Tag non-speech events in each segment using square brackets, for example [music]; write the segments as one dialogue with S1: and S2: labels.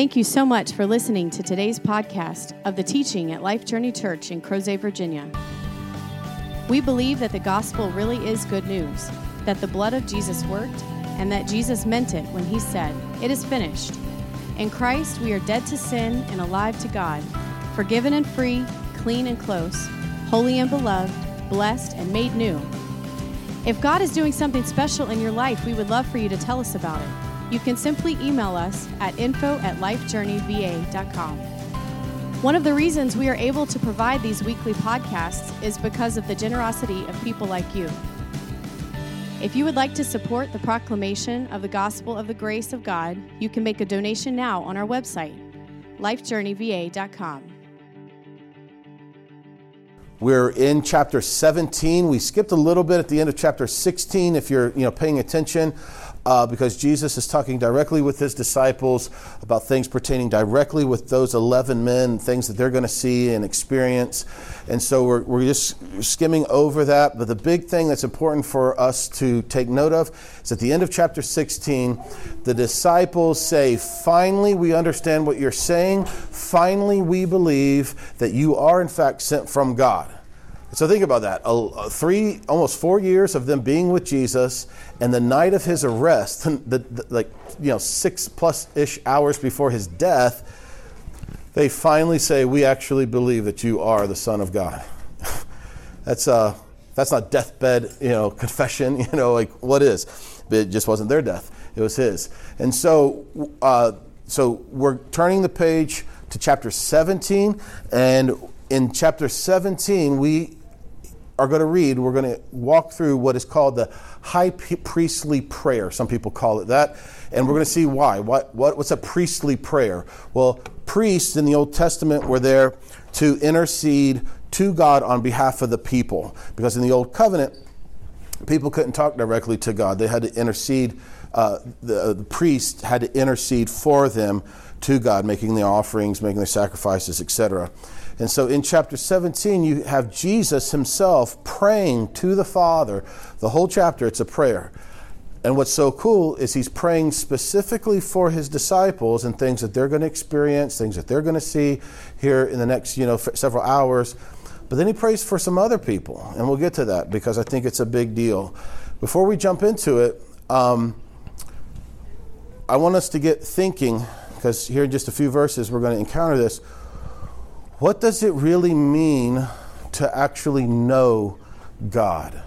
S1: Thank you so much for listening to today's podcast of the teaching at Life Journey Church in Crozet, Virginia. We believe that the gospel really is good news, that the blood of Jesus worked, and that Jesus meant it when he said, It is finished. In Christ, we are dead to sin and alive to God, forgiven and free, clean and close, holy and beloved, blessed and made new. If God is doing something special in your life, we would love for you to tell us about it you can simply email us at info at lifejourneyva.com. One of the reasons we are able to provide these weekly podcasts is because of the generosity of people like you. If you would like to support the proclamation of the gospel of the grace of God, you can make a donation now on our website, lifejourneyva.com.
S2: We're in chapter 17. We skipped a little bit at the end of chapter 16 if you're you know, paying attention uh, because Jesus is talking directly with his disciples about things pertaining directly with those 11 men, things that they're going to see and experience. And so we're, we're just skimming over that. But the big thing that's important for us to take note of is at the end of chapter 16, the disciples say, Finally, we understand what you're saying. Finally, we believe that you are, in fact, sent from God. So think about that. three, almost four years of them being with Jesus, and the night of his arrest, [laughs] the, the, like you know, six plus ish hours before his death, they finally say, "We actually believe that you are the Son of God." [laughs] that's uh, that's not deathbed, you know, [laughs] confession. You know, like what is? But it just wasn't their death; it was his. And so, uh, so we're turning the page to chapter 17, and in chapter 17 we are going to read, we're going to walk through what is called the high priestly prayer. Some people call it that. And we're going to see why. What, what, what's a priestly prayer? Well, priests in the Old Testament were there to intercede to God on behalf of the people. Because in the Old Covenant, people couldn't talk directly to God, they had to intercede. Uh, the, the priest had to intercede for them to God, making the offerings, making the sacrifices, etc. And so in chapter 17, you have Jesus himself praying to the Father. The whole chapter, it's a prayer. And what's so cool is he's praying specifically for his disciples and things that they're going to experience, things that they're going to see here in the next, you know, several hours. But then he prays for some other people, and we'll get to that because I think it's a big deal. Before we jump into it, um, I want us to get thinking because here in just a few verses we're going to encounter this what does it really mean to actually know God?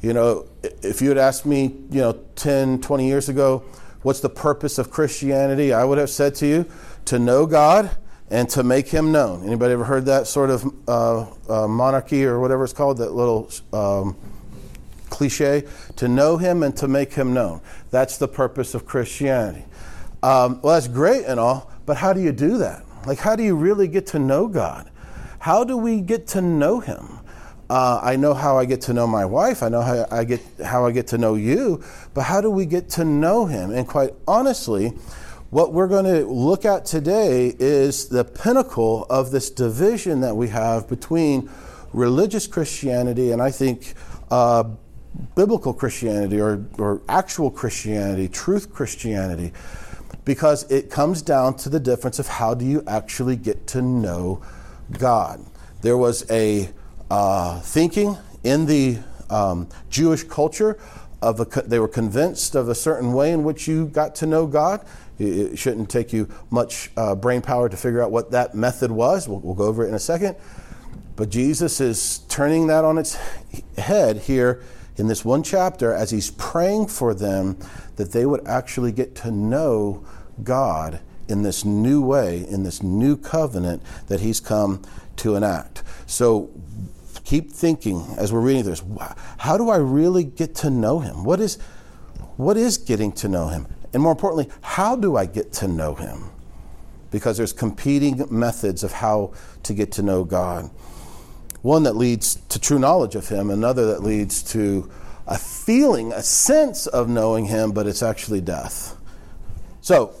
S2: You know, if you had asked me, you know, 10, 20 years ago, what's the purpose of Christianity? I would have said to you, to know God and to make him known. Anybody ever heard that sort of uh, uh, monarchy or whatever it's called, that little um, cliche? To know him and to make him known. That's the purpose of Christianity. Um, well, that's great and all, but how do you do that? Like, how do you really get to know God? How do we get to know Him? Uh, I know how I get to know my wife. I know how I get how I get to know you. But how do we get to know Him? And quite honestly, what we're going to look at today is the pinnacle of this division that we have between religious Christianity and I think uh, biblical Christianity or, or actual Christianity, truth Christianity because it comes down to the difference of how do you actually get to know God. There was a uh, thinking in the um, Jewish culture of a, they were convinced of a certain way in which you got to know God. It shouldn't take you much uh, brain power to figure out what that method was. We'll, we'll go over it in a second. But Jesus is turning that on its head here in this one chapter as he's praying for them that they would actually get to know God in this new way, in this new covenant that he's come to enact. So keep thinking as we're reading this how do I really get to know him? What is, what is getting to know him? And more importantly, how do I get to know him? Because there's competing methods of how to get to know God. One that leads to true knowledge of him, another that leads to a feeling, a sense of knowing him, but it's actually death. So,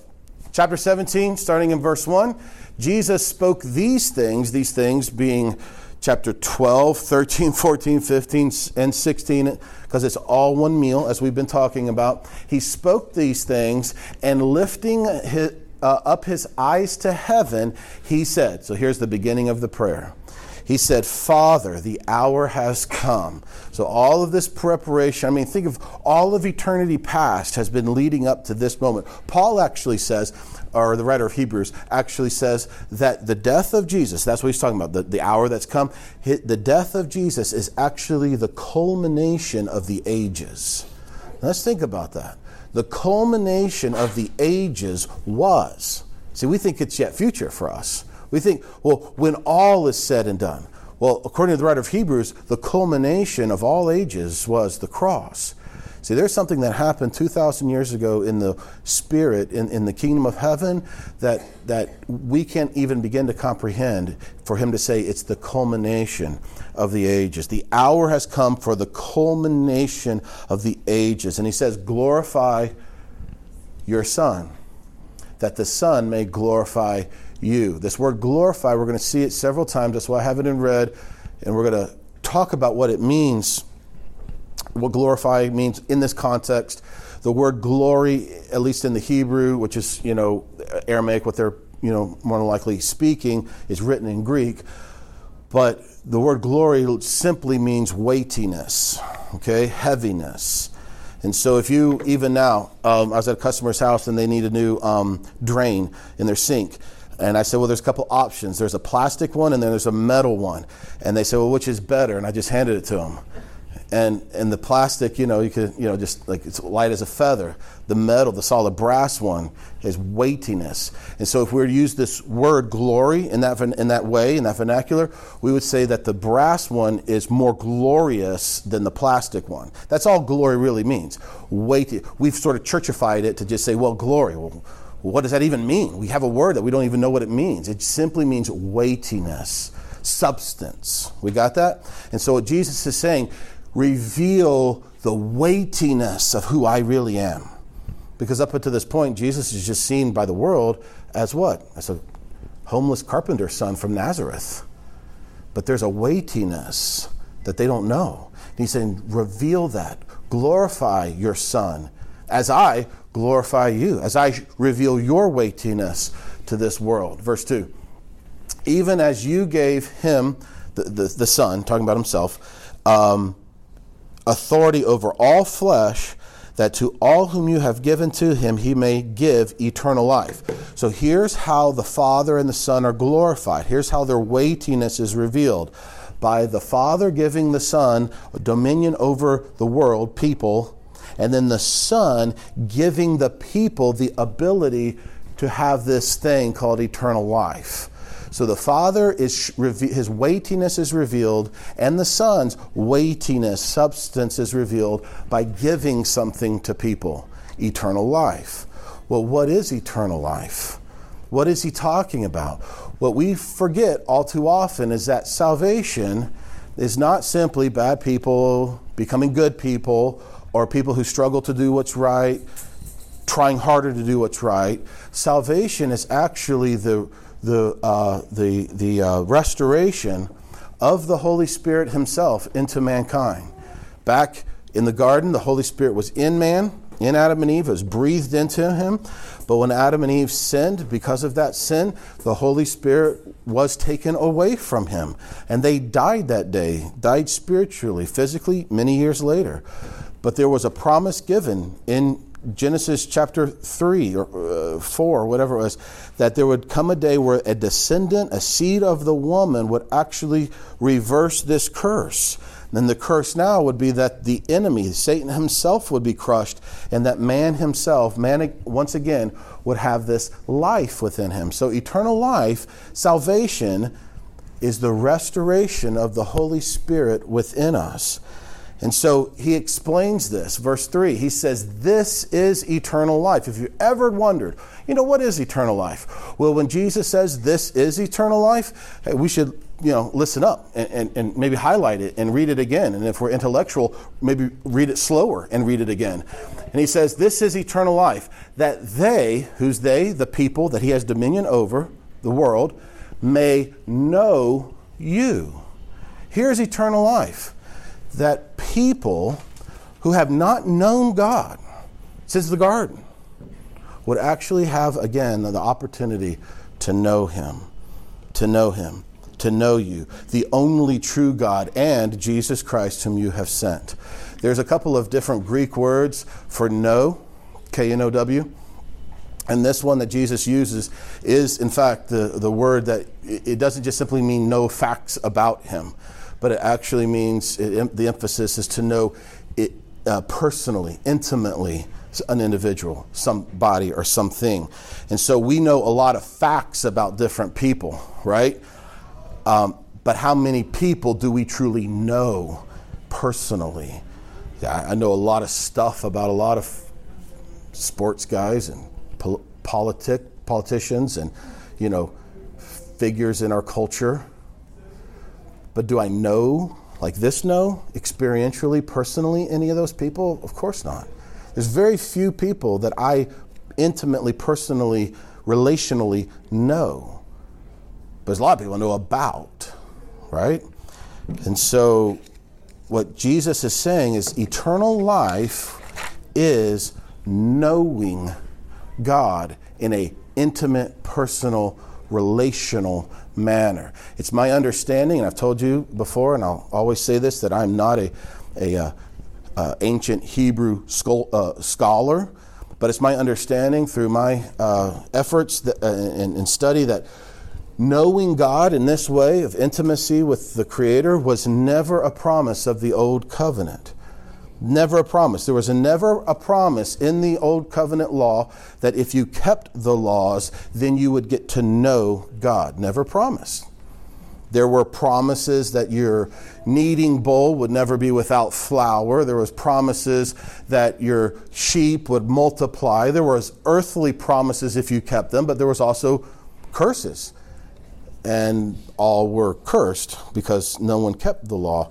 S2: Chapter 17, starting in verse 1, Jesus spoke these things, these things being chapter 12, 13, [laughs] 14, 15, and 16, because it's all one meal, as we've been talking about. He spoke these things, and lifting his, uh, up his eyes to heaven, he said, so here's the beginning of the prayer. He said, Father, the hour has come. So, all of this preparation, I mean, think of all of eternity past has been leading up to this moment. Paul actually says, or the writer of Hebrews actually says that the death of Jesus, that's what he's talking about, the, the hour that's come, the death of Jesus is actually the culmination of the ages. Let's think about that. The culmination of the ages was. See, we think it's yet future for us. We think, well, when all is said and done. Well, according to the writer of Hebrews, the culmination of all ages was the cross. See, there's something that happened 2,000 years ago in the spirit, in, in the kingdom of heaven, that, that we can't even begin to comprehend for him to say it's the culmination of the ages. The hour has come for the culmination of the ages. And he says, glorify your Son, that the Son may glorify you. This word glorify, we're going to see it several times. That's why I have it in red. And we're going to talk about what it means, what glorify means in this context. The word glory, at least in the Hebrew, which is, you know, Aramaic, what they're, you know, more than likely speaking, is written in Greek. But the word glory simply means weightiness, okay, heaviness. And so, if you, even now, um, I was at a customer's house and they need a new um, drain in their sink. And I said, well, there's a couple options. There's a plastic one and then there's a metal one. And they said, well, which is better? And I just handed it to them. And, and the plastic, you know, you could, you know, just like it's light as a feather. The metal, the solid brass one, is weightiness. And so if we were to use this word glory in that, in that way, in that vernacular, we would say that the brass one is more glorious than the plastic one. That's all glory really means. Weighty. We've sort of churchified it to just say, well, glory. Well, what does that even mean? We have a word that we don't even know what it means. It simply means weightiness, substance. We got that? And so what Jesus is saying, reveal the weightiness of who I really am. Because up until this point, Jesus is just seen by the world as what? As a homeless carpenter's son from Nazareth. But there's a weightiness that they don't know. And he's saying, reveal that. Glorify your son as I glorify you, as I reveal your weightiness to this world. Verse 2 Even as you gave him, the, the, the Son, talking about himself, um, authority over all flesh, that to all whom you have given to him he may give eternal life. So here's how the Father and the Son are glorified. Here's how their weightiness is revealed by the Father giving the Son dominion over the world, people, and then the Son giving the people the ability to have this thing called eternal life. So the Father is his weightiness is revealed, and the Son's weightiness, substance is revealed by giving something to people, eternal life. Well, what is eternal life? What is he talking about? What we forget all too often is that salvation is not simply bad people becoming good people or people who struggle to do what's right, trying harder to do what's right. Salvation is actually the, the, uh, the, the uh, restoration of the Holy Spirit Himself into mankind. Back in the garden, the Holy Spirit was in man, in Adam and Eve, was breathed into him. But when Adam and Eve sinned, because of that sin, the Holy Spirit was taken away from him. And they died that day, died spiritually, physically, many years later. But there was a promise given in Genesis chapter 3 or uh, 4, or whatever it was, that there would come a day where a descendant, a seed of the woman, would actually reverse this curse. Then the curse now would be that the enemy, Satan himself, would be crushed, and that man himself, man once again, would have this life within him. So, eternal life, salvation, is the restoration of the Holy Spirit within us. And so he explains this. Verse 3, he says, This is eternal life. If you ever wondered, you know, what is eternal life? Well, when Jesus says this is eternal life, we should, you know, listen up and, and, and maybe highlight it and read it again. And if we're intellectual, maybe read it slower and read it again. And he says, This is eternal life, that they, who's they? The people that he has dominion over, the world, may know you. Here's eternal life that people who have not known God since the garden would actually have, again, the opportunity to know Him, to know Him, to know you, the only true God, and Jesus Christ, whom you have sent. There's a couple of different Greek words for know, K N O W. And this one that Jesus uses is, in fact, the, the word that it doesn't just simply mean know facts about him, but it actually means it, the emphasis is to know it uh, personally, intimately, an individual, somebody, or something. And so we know a lot of facts about different people, right? Um, but how many people do we truly know personally? I know a lot of stuff about a lot of sports guys and pol- politic politicians and you know figures in our culture. But do I know like this know experientially, personally, any of those people? Of course not. There's very few people that I intimately, personally, relationally know. But there's a lot of people I know about, right? And so what Jesus is saying is eternal life is knowing God in a intimate, personal, relational manner. It's my understanding, and I've told you before, and I'll always say this, that I'm not a, a uh, uh, ancient Hebrew uh, scholar, but it's my understanding through my uh, efforts that, uh, and, and study that knowing God in this way of intimacy with the Creator was never a promise of the Old Covenant. Never a promise. There was a never a promise in the Old Covenant law that if you kept the laws, then you would get to know God. Never promised. There were promises that your kneading bowl would never be without flour. There was promises that your sheep would multiply. There was earthly promises if you kept them, but there was also curses. And all were cursed because no one kept the law.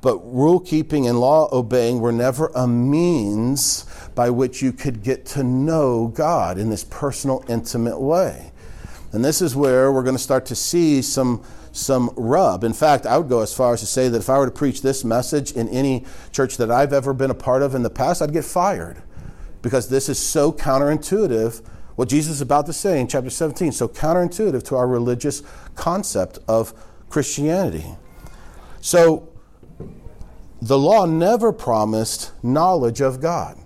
S2: But rule keeping and law obeying were never a means by which you could get to know God in this personal, intimate way. And this is where we're going to start to see some, some rub. In fact, I would go as far as to say that if I were to preach this message in any church that I've ever been a part of in the past, I'd get fired because this is so counterintuitive. What Jesus is about to say in chapter 17, so counterintuitive to our religious concept of Christianity. So, the law never promised knowledge of God,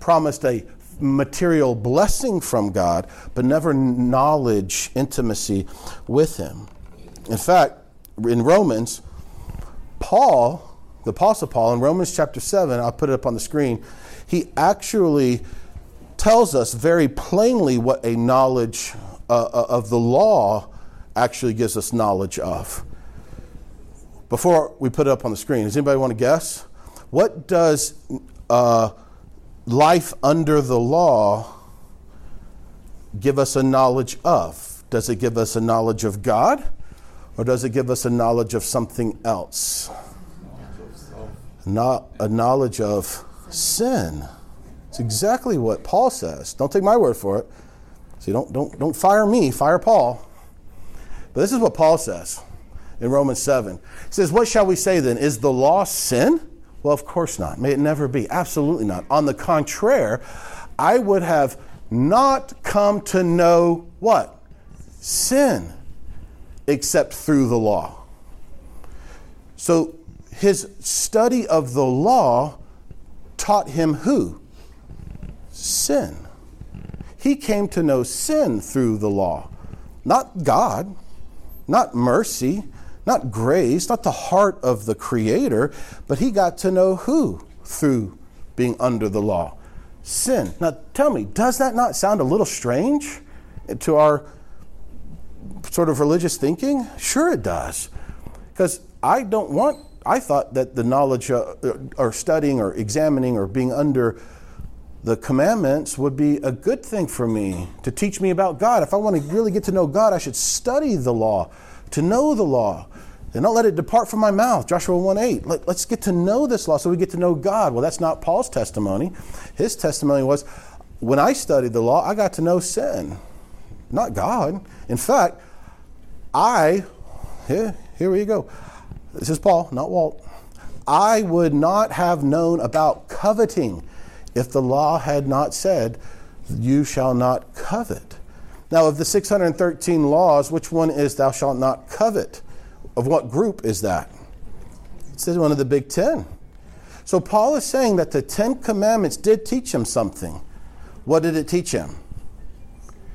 S2: promised a material blessing from God, but never knowledge, intimacy with Him. In fact, in Romans, Paul, the Apostle Paul, in Romans chapter 7, I'll put it up on the screen, he actually tells us very plainly what a knowledge uh, uh of the law actually gives us knowledge of. Before we put it up on the screen, does anybody want to guess? What does uh, life under the law give us a knowledge of? Does it give us a knowledge of God or does it give us a knowledge of something else? Not a knowledge of sin. It's exactly what Paul says. Don't take my word for it. See, don't, don't, don't fire me, fire Paul. But this is what Paul says in Romans 7. He says, What shall we say then? Is the law sin? Well, of course not. May it never be. Absolutely not. On the contrary, I would have not come to know what? Sin, except through the law. So his study of the law taught him who? Sin. He came to know sin through the law, not God, not mercy, not grace, not the heart of the Creator, but he got to know who through being under the law? Sin. Now tell me, does that not sound a little strange to our sort of religious thinking? Sure, it does. Because I don't want, I thought that the knowledge uh, or studying or examining or being under the commandments would be a good thing for me to teach me about God. If I want to really get to know God, I should study the law, to know the law. And don't let it depart from my mouth. Joshua 1 8. Let, us get to know this law so we get to know God. Well, that's not Paul's testimony. His testimony was when I studied the law, I got to know sin, not God. In fact, I, here, here we go. This is Paul, not Walt. I would not have known about coveting if the law had not said, you shall not covet. Now, of the 613 laws, which one is thou shalt not covet? Of what group is that? It says one of the big ten. So Paul is saying that the Ten Commandments did teach him something. What did it teach him?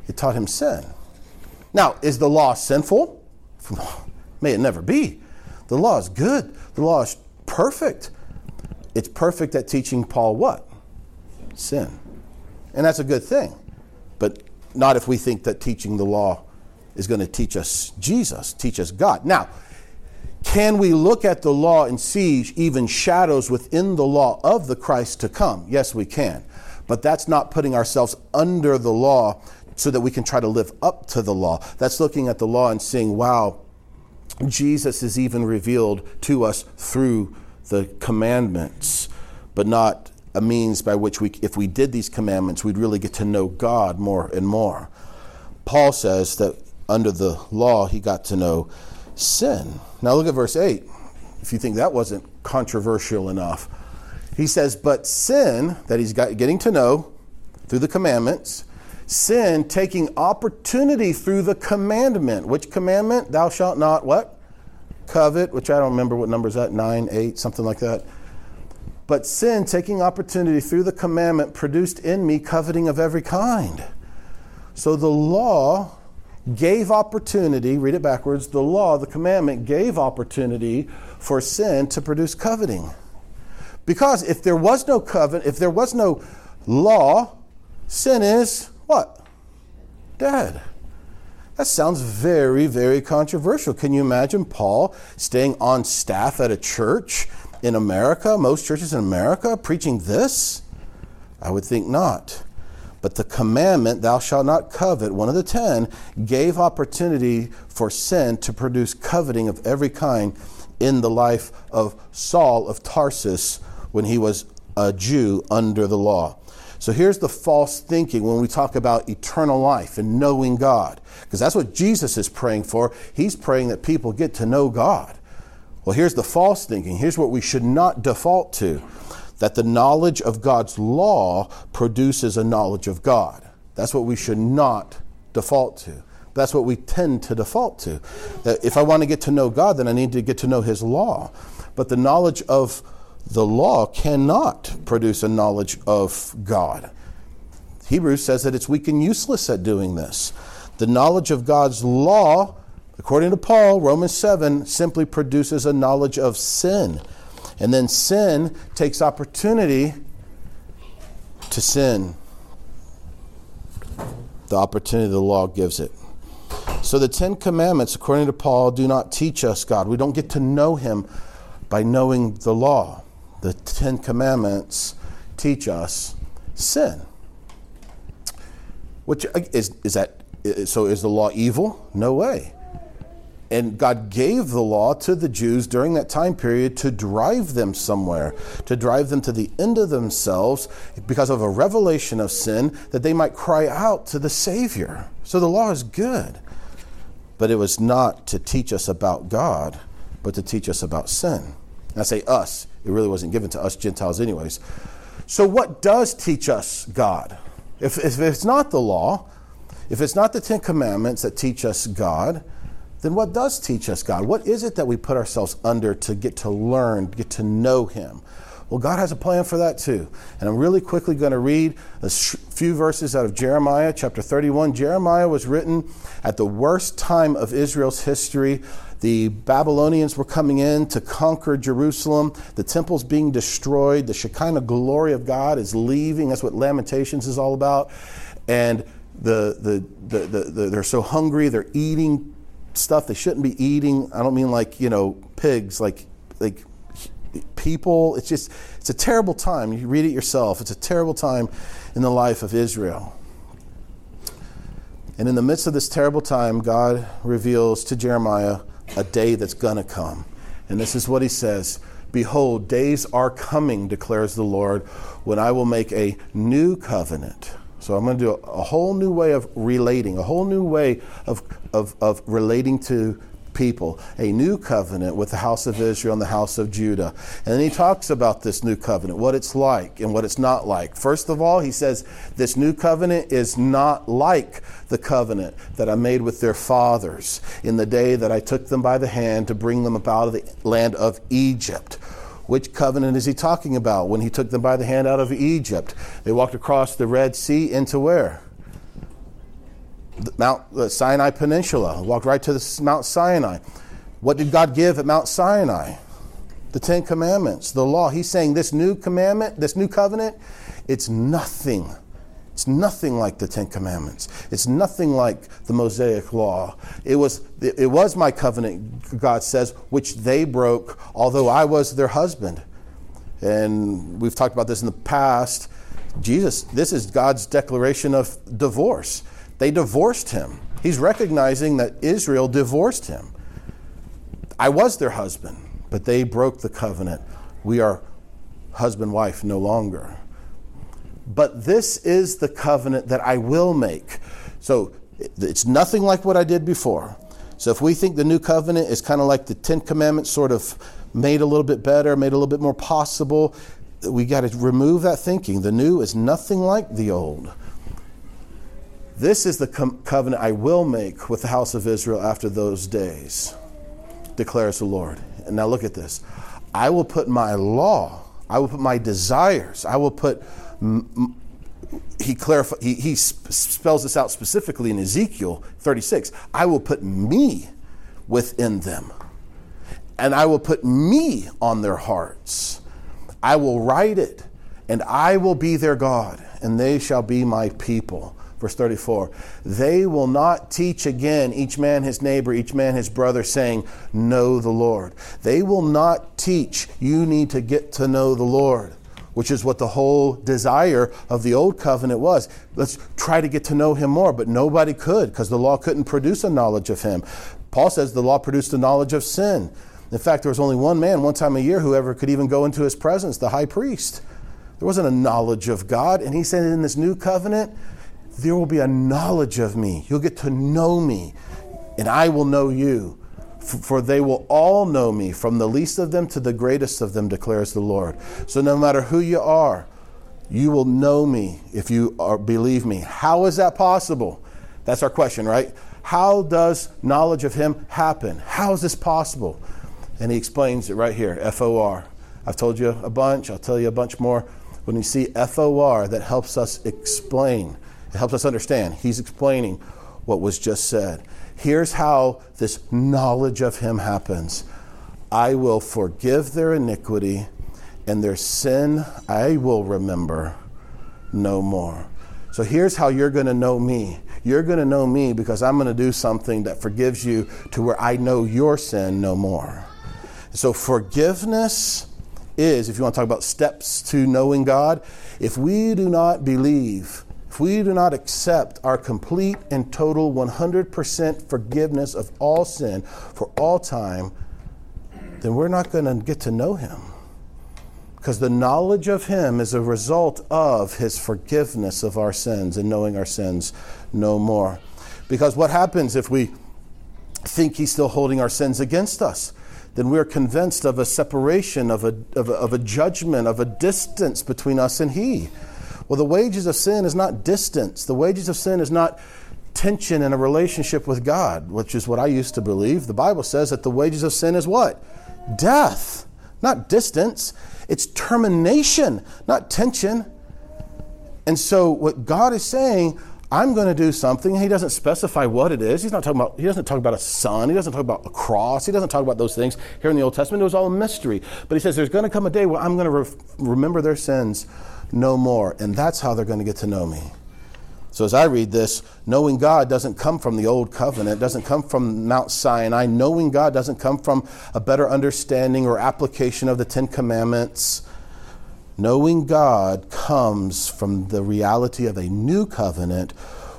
S2: It taught him sin. Now, is the law sinful? [laughs] May it never be. The law is good. The law is perfect. It's perfect at teaching Paul what? Sin. And that's a good thing. But not if we think that teaching the law is going to teach us Jesus, teach us God. Now, can we look at the law and see even shadows within the law of the Christ to come? Yes, we can. But that's not putting ourselves under the law so that we can try to live up to the law. That's looking at the law and seeing, wow, Jesus is even revealed to us through the commandments, but not a means by which we, if we did these commandments, we'd really get to know God more and more. Paul says that under the law, he got to know sin. Now look at verse 8. If you think that wasn't controversial enough, he says, But sin, that he's got, getting to know through the commandments, sin taking opportunity through the commandment. Which commandment? Thou shalt not what? Covet, which I don't remember what number is that, 9, 8, something like that. But sin, taking opportunity through the commandment, produced in me coveting of every kind. So the law gave opportunity, read it backwards, the law, the commandment gave opportunity for sin to produce coveting. Because if there was no covenant, if there was no law, sin is what? Dead. That sounds very, very controversial. Can you imagine Paul staying on staff at a church in America, most churches in America, preaching this? I would think not. But the commandment, thou shalt not covet, one of the ten, gave opportunity for sin to produce coveting of every kind in the life of Saul of Tarsus when he was a Jew under the law. So here's the false thinking when we talk about eternal life and knowing God, because that's what Jesus is praying for. He's praying that people get to know God. Well, here's the false thinking. Here's what we should not default to that the knowledge of God's law produces a knowledge of God. That's what we should not default to. That's what we tend to default to. That if I want to get to know God, then I need to get to know His law. But the knowledge of the law cannot produce a knowledge of God. Hebrews says that it's weak and useless at doing this. The knowledge of God's law, according to Paul, Romans 7, simply produces a knowledge of sin. And then sin takes opportunity to sin. The opportunity the law gives it. So the Ten Commandments, according to Paul, do not teach us God. We don't get to know Him by knowing the law. The Ten Commandments teach us sin. Which uh, is, is that so is the law evil? No way. And God gave the law to the Jews during that time period to drive them somewhere, to drive them to the end of themselves because of a revelation of sin that they might cry out to the Savior. So the law is good. But it was not to teach us about God, but to teach us about sin. And I say us, it really wasn't given to us Gentiles, anyways. So, what does teach us God? If, if it's not the law, if it's not the Ten Commandments that teach us God, then what does teach us God? What is it that we put ourselves under to get to learn, get to know Him? Well, God has a plan for that too. And I'm really quickly going to read a few verses out of Jeremiah chapter 31. Jeremiah was written at the worst time of Israel's history. The Babylonians were coming in to conquer Jerusalem. The temple's being destroyed. The Shekinah glory of God is leaving. That's what Lamentations is all about. And the, the, the, the, they're so hungry, they're eating stuff they shouldn't be eating. I don't mean like, you know, pigs, like like people. It's just it's a terrible time. You read it yourself. It's a terrible time in the life of Israel. And in the midst of this terrible time, God reveals to Jeremiah a day that's going to come. And this is what he says Behold, days are coming, declares the Lord, when I will make a new covenant so I'm going to do a, whole new way of relating, a whole new way of, of, of relating to people, a new covenant with the house of Israel and the house of Judah. And then he talks about this new covenant, what it's like and what it's not like. First of all, he says, This new covenant is not like the covenant that I made with their fathers in the day that I took them by the hand to bring them up out of the land of Egypt. Which covenant is he talking about when he took them by the hand out of Egypt? They walked across the Red Sea into where? Mount the Sinai Peninsula. Walked right to the Mount Sinai. What did God give at Mount Sinai? The Ten Commandments, the law. He's saying this new commandment, this new covenant, it's nothing. It's nothing like the Ten Commandments. It's nothing like the Mosaic Law. It was, it was my covenant, God says, which they broke, although I was their husband. And we've talked about this in the past. Jesus, this is God's declaration of divorce. They divorced him. He's recognizing that Israel divorced him. I was their husband, but they broke the covenant. We are husband wife no longer. But this is the covenant that I will make. So it's nothing like what I did before. So if we think the new covenant is kind of like the Ten Commandments, sort of made a little bit better, made a little bit more possible, we got to remove that thinking. The new is nothing like the old. This is the com- covenant I will make with the house of Israel after those days, declares the Lord. And now look at this. I will put my law, I will put my desires, I will put. He, clarify, he, he spells this out specifically in Ezekiel 36. I will put me within them, and I will put me on their hearts. I will write it, and I will be their God, and they shall be my people. Verse 34 They will not teach again each man his neighbor, each man his brother, saying, Know the Lord. They will not teach, you need to get to know the Lord, which is what the whole desire of the old covenant was. Let's try to get to know him more, but nobody could because the law couldn't produce a knowledge of him. Paul says the law produced a knowledge of sin. In fact, there was only one man, one time a year, who ever could even go into his presence, the high priest. There wasn't a knowledge of God. And he said in this new covenant, there will be a knowledge of me. You'll get to know me, and I will know you. For they will all know me, from the least of them to the greatest of them, declares the Lord. So no matter who you are, you will know me if you are, believe me. How is that possible? That's our question, right? How does knowledge of Him happen? How is this possible? And he explains it right here F O R. I've told you a bunch, I'll tell you a bunch more. When you see F O R, that helps us explain it helps us understand. He's explaining what was just said. Here's how this knowledge of Him happens I will forgive their iniquity, and their sin I will remember no more. So here's how you're going to know me. You're going to know me because I'm going to do something that forgives you to where I know your sin no more. So forgiveness is, if you want to talk about steps to knowing God, if we do not believe if we do not accept our complete and total 100% forgiveness of all sin for all time, then we're not going to get to know Him. Because the knowledge of Him is a result of His forgiveness of our sins and knowing our sins no more. Because what happens if we think He's still holding our sins against us? Then we're convinced of a separation, of a, of a, of a judgment, of a distance between us and He. Well, the wages of sin is not distance. The wages of sin is not tension in a relationship with God, which is what I used to believe. The Bible says that the wages of sin is what? Death, not distance. It's termination, not tension. And so, what God is saying, I'm going to do something. He doesn't specify what it is. He's not talking about. He doesn't talk about a son. He doesn't talk about a cross. He doesn't talk about those things here in the Old Testament. It was all a mystery. But he says there's going to come a day where I'm going to re- remember their sins no more. And that's how they're going to get to know me. So as I read this, knowing God doesn't come from the old covenant, doesn't come from Mount Sinai. Knowing God doesn't come from a better understanding or application of the Ten Commandments. Knowing God comes from the reality of a new covenant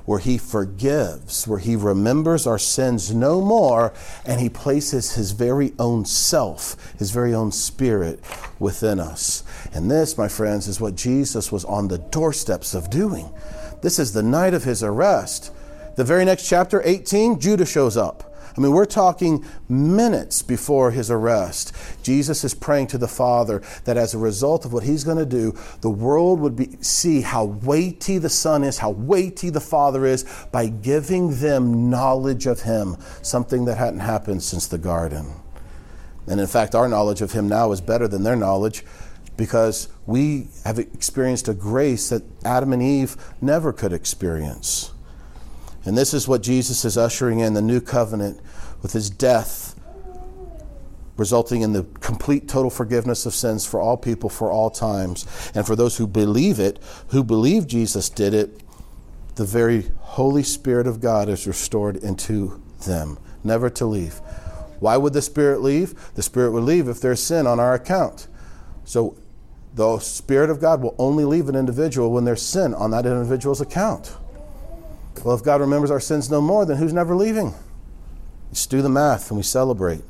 S2: where He forgives, where He remembers our sins no more, and He places His very own self, His very own spirit within us. And this, my friends, is what Jesus was on the doorsteps of doing. This is the night of his arrest. The very next chapter, 18, Judas shows up. I mean, we're talking minutes before his arrest. Jesus is praying to the Father that as a result of what he's going to do, the world would be, see how weighty the Son is, how weighty the Father is, by giving them knowledge of him, something that hadn't happened since the garden. And in fact, our knowledge of him now is better than their knowledge because we have experienced a grace that Adam and Eve never could experience. And this is what Jesus is ushering in the new covenant with his death, resulting in the complete total forgiveness of sins for all people for all times. And for those who believe it, who believe Jesus did it, the very Holy Spirit of God is restored into them, never to leave. Why would the Spirit leave? The Spirit would leave if there's sin on our account. So the Spirit of God will only leave an individual when there's sin on that individual's account. Well, if God remembers our sins no more, then who's never leaving? Just do the math and we celebrate.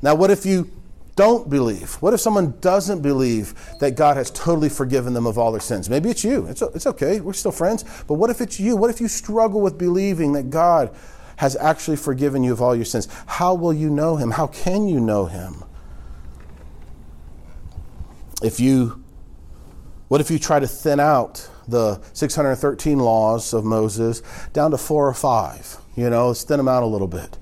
S2: Now, what if you don't believe? What if someone doesn't believe that God has totally forgiven them of all their sins? Maybe it's you. It's, it's okay. We're still friends. But what if it's you? What if you struggle with believing that God has actually forgiven you of all your sins? How will you know Him? How can you know Him? If you, what if you try to thin out the 613 laws of Moses down to four or five. You know, let's thin them out a little bit.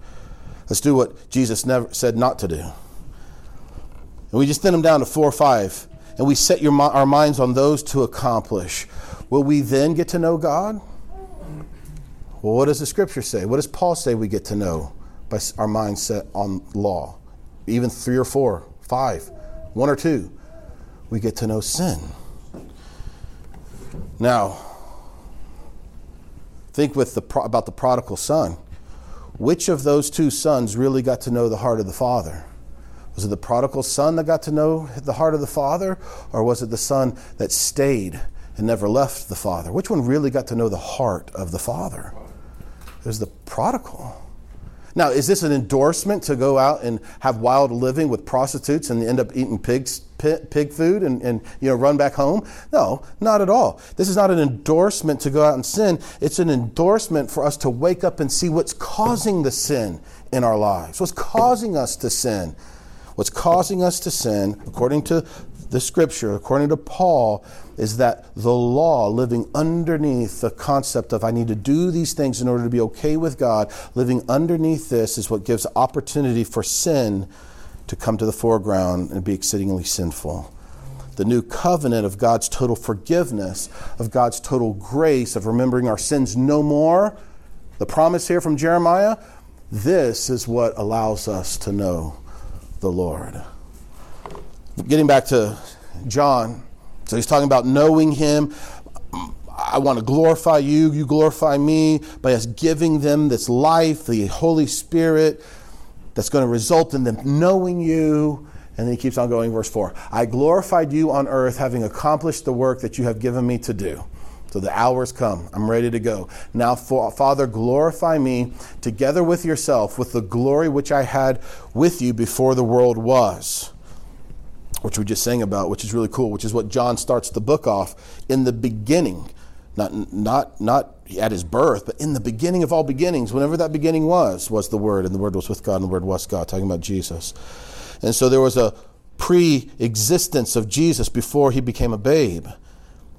S2: Let's do what Jesus never said not to do. And we just thin them down to four or five, and we set your, our minds on those to accomplish. Will we then get to know God? Well, what does the scripture say? What does Paul say we get to know by our minds set on law? Even three or four, five, one or two. We get to know sin. Now, think with the, about the prodigal son. Which of those two sons really got to know the heart of the father? Was it the prodigal son that got to know the heart of the father, or was it the son that stayed and never left the father? Which one really got to know the heart of the father? It was the prodigal. Now, is this an endorsement to go out and have wild living with prostitutes and end up eating pigs, pig food and, and you know run back home? No, not at all. This is not an endorsement to go out and sin. It's an endorsement for us to wake up and see what's causing the sin in our lives. What's causing us to sin? What's causing us to sin, according to the scripture, according to Paul, is that the law living underneath the concept of I need to do these things in order to be okay with God, living underneath this is what gives opportunity for sin to come to the foreground and be exceedingly sinful. The new covenant of God's total forgiveness, of God's total grace, of remembering our sins no more, the promise here from Jeremiah, this is what allows us to know the Lord getting back to John, so he's talking about knowing him. I want to glorify you, you glorify me by us giving them this life, the Holy Spirit that's going to result in them knowing you. And then he keeps on going, verse 4 I glorified you on earth, having accomplished the work that you have given me to do. So the hour's come. I'm ready to go. Now, Father, glorify me together with yourself with the glory which I had with you before the world was which we just sang about, which is really cool, which is what John starts the book off in the beginning. Not, not, not at his birth, but in the beginning of all beginnings, whenever that beginning was, was the Word, and the Word was with God, and the Word was God, talking about Jesus. And so there was a pre existence of Jesus before he became a babe.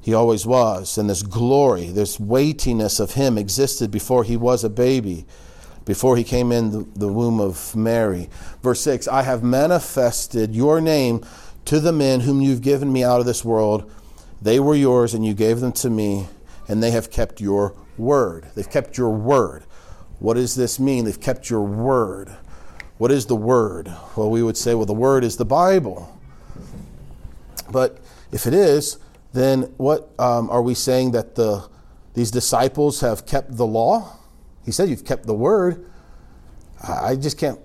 S2: He always was. And this glory, this weightiness of him existed before he was a baby, before he came in the, the womb of Mary. Verse 6 I have manifested your name to the men whom you've given me out of this world. They were yours, and you gave them to me, and they have kept your word. They've kept your word. What does this mean? They've kept your word. What is the word? Well, we would say, well, the word is the Bible. But if it is, then what um, are we saying that the these disciples have kept the law? He said, You've kept the word. I just can't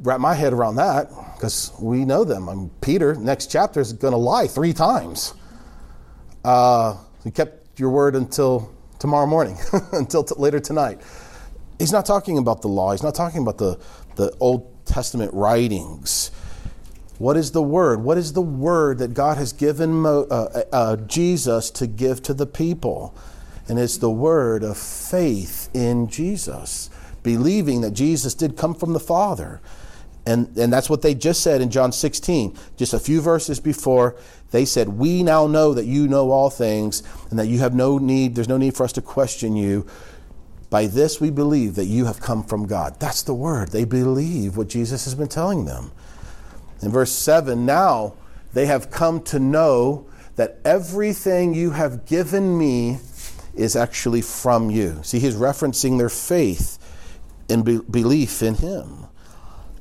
S2: wrap my head around that because we know them. I mean, Peter, next chapter, is going to lie three times. Uh, you kept your word until tomorrow morning, [laughs] until t- later tonight. He's not talking about the law. He's not talking about the, the Old Testament writings. What is the word? What is the word that God has given Mo, uh, uh, uh Jesus to give to the people? And it's the word of faith in Jesus believing that Jesus did come from the Father. And, and that's what they just said in John 16. Just a few verses before, they said, We now know that you know all things and that you have no need, there's no need for us to question you. By this we believe that you have come from God. That's the word. They believe what Jesus has been telling them. In verse 7, now they have come to know that everything you have given me is actually from you. See, he's referencing their faith and be- belief in him.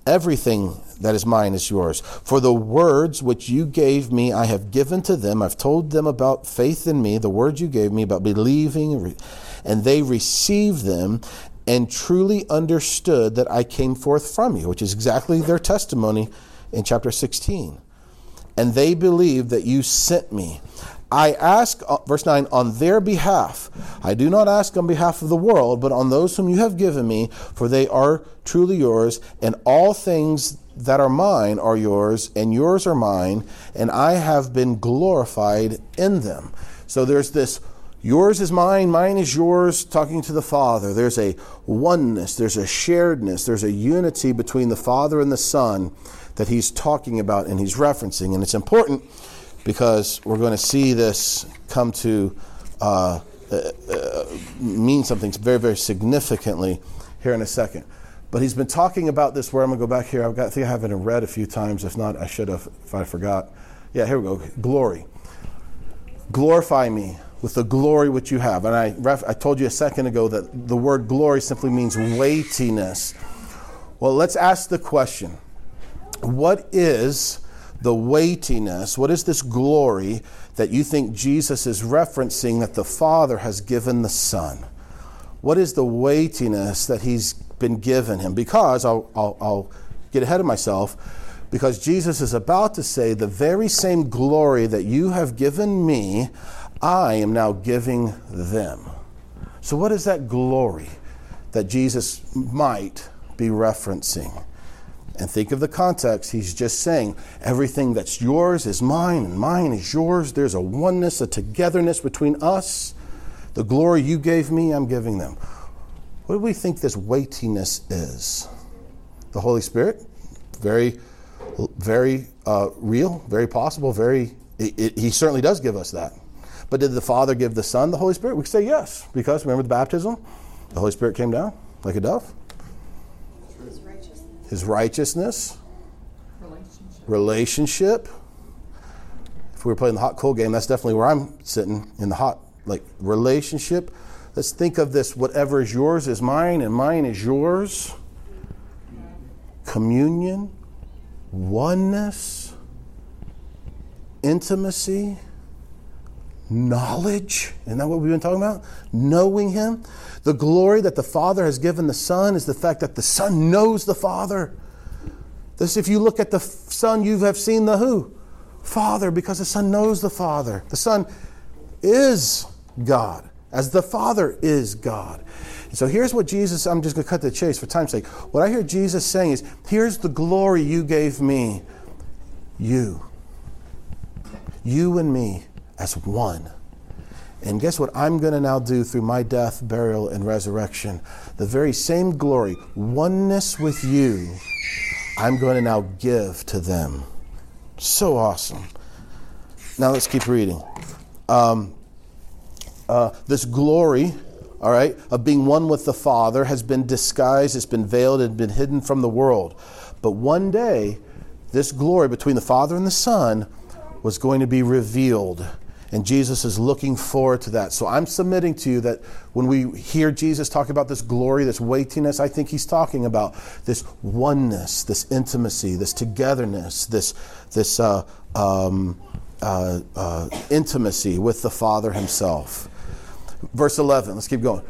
S2: Everything that is mine is yours. For the words which you gave me, I have given to them. I've told them about faith in me, the words you gave me about believing, and they received them and truly understood that I came forth from you, which is exactly their testimony in chapter 16. And they believed that you sent me. I ask, uh, verse 9, on their behalf. I do not ask on behalf of the world, but on those whom you have given me, for they are truly yours, and all things that are mine are yours, and yours are mine, and I have been glorified in them. So there's this yours is mine, mine is yours, talking to the Father. There's a oneness, there's a sharedness, there's a unity between the Father and the Son that he's talking about and he's referencing. And it's important because we're going to see this come to uh, uh, uh, mean something very, very significantly here in a second. But he's been talking about this where I'm going to go back here. I've got, I think I have it read a few times. If not, I should have if I forgot. Yeah, here we go. Glory. Glorify me with the glory which you have. And I, I told you a second ago that the word glory simply means weightiness. Well, let's ask the question what is the weightiness, what is this glory that you think Jesus is referencing that the Father has given the Son? What is the weightiness that He's been given Him? Because I'll, I'll, I'll get ahead of myself, because Jesus is about to say, The very same glory that you have given me, I am now giving them. So, what is that glory that Jesus might be referencing? And think of the context. He's just saying, everything that's yours is mine, and mine is yours. There's a oneness, a togetherness between us. The glory you gave me, I'm giving them. What do we think this weightiness is? The Holy Spirit? Very, very uh, real, very possible, very, it, it, he certainly does give us that. But did the Father give the Son the Holy Spirit? We could say yes, because remember the baptism? The Holy Spirit came down like a dove his righteousness, relationship. relationship. If we were playing the hot cold game, that's definitely where I'm sitting in the hot like relationship. Let's think of this whatever is yours is mine and mine is yours. Communion, oneness, intimacy, knowledge. Isn't that what we've been talking about? Knowing Him. The glory that the Father has given the Son is the fact that the Son knows the Father. This, if you look at the Son, you have seen the who? Father, because the Son knows the Father. The Son is God, as the Father is God. So here's what Jesus, I'm just going to cut the chase for time's sake. What I hear Jesus saying is, here's the glory you gave me. You. You and me as one. And guess what I'm going to now do through my death, burial, and resurrection? The very same glory, oneness with you, I'm going to now give to them. So awesome. Now let's keep reading. Um, uh, this glory, all right, of being one with the Father has been disguised, it's been veiled, and been hidden from the world. But one day, this glory between the Father and the Son was going to be revealed and Jesus is looking forward to that. So I'm submitting to you that when we hear Jesus talk about this glory, this weightiness, I think he's talking about this oneness, this intimacy, this togetherness, this, this uh, um, uh, uh, intimacy with the Father himself. Verse 11, let's keep going.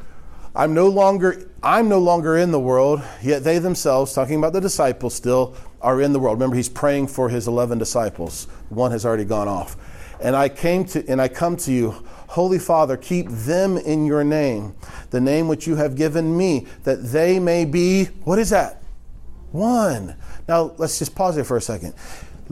S2: I'm no longer I'm no longer in the world, yet they themselves, talking about the disciples still, are in the world. Remember, he's praying for his 11 disciples. One has already gone off. And I came to and I come to you, Holy Father, keep them in your name, the name which you have given me, that they may be what is that? One. Now let's just pause there for a second.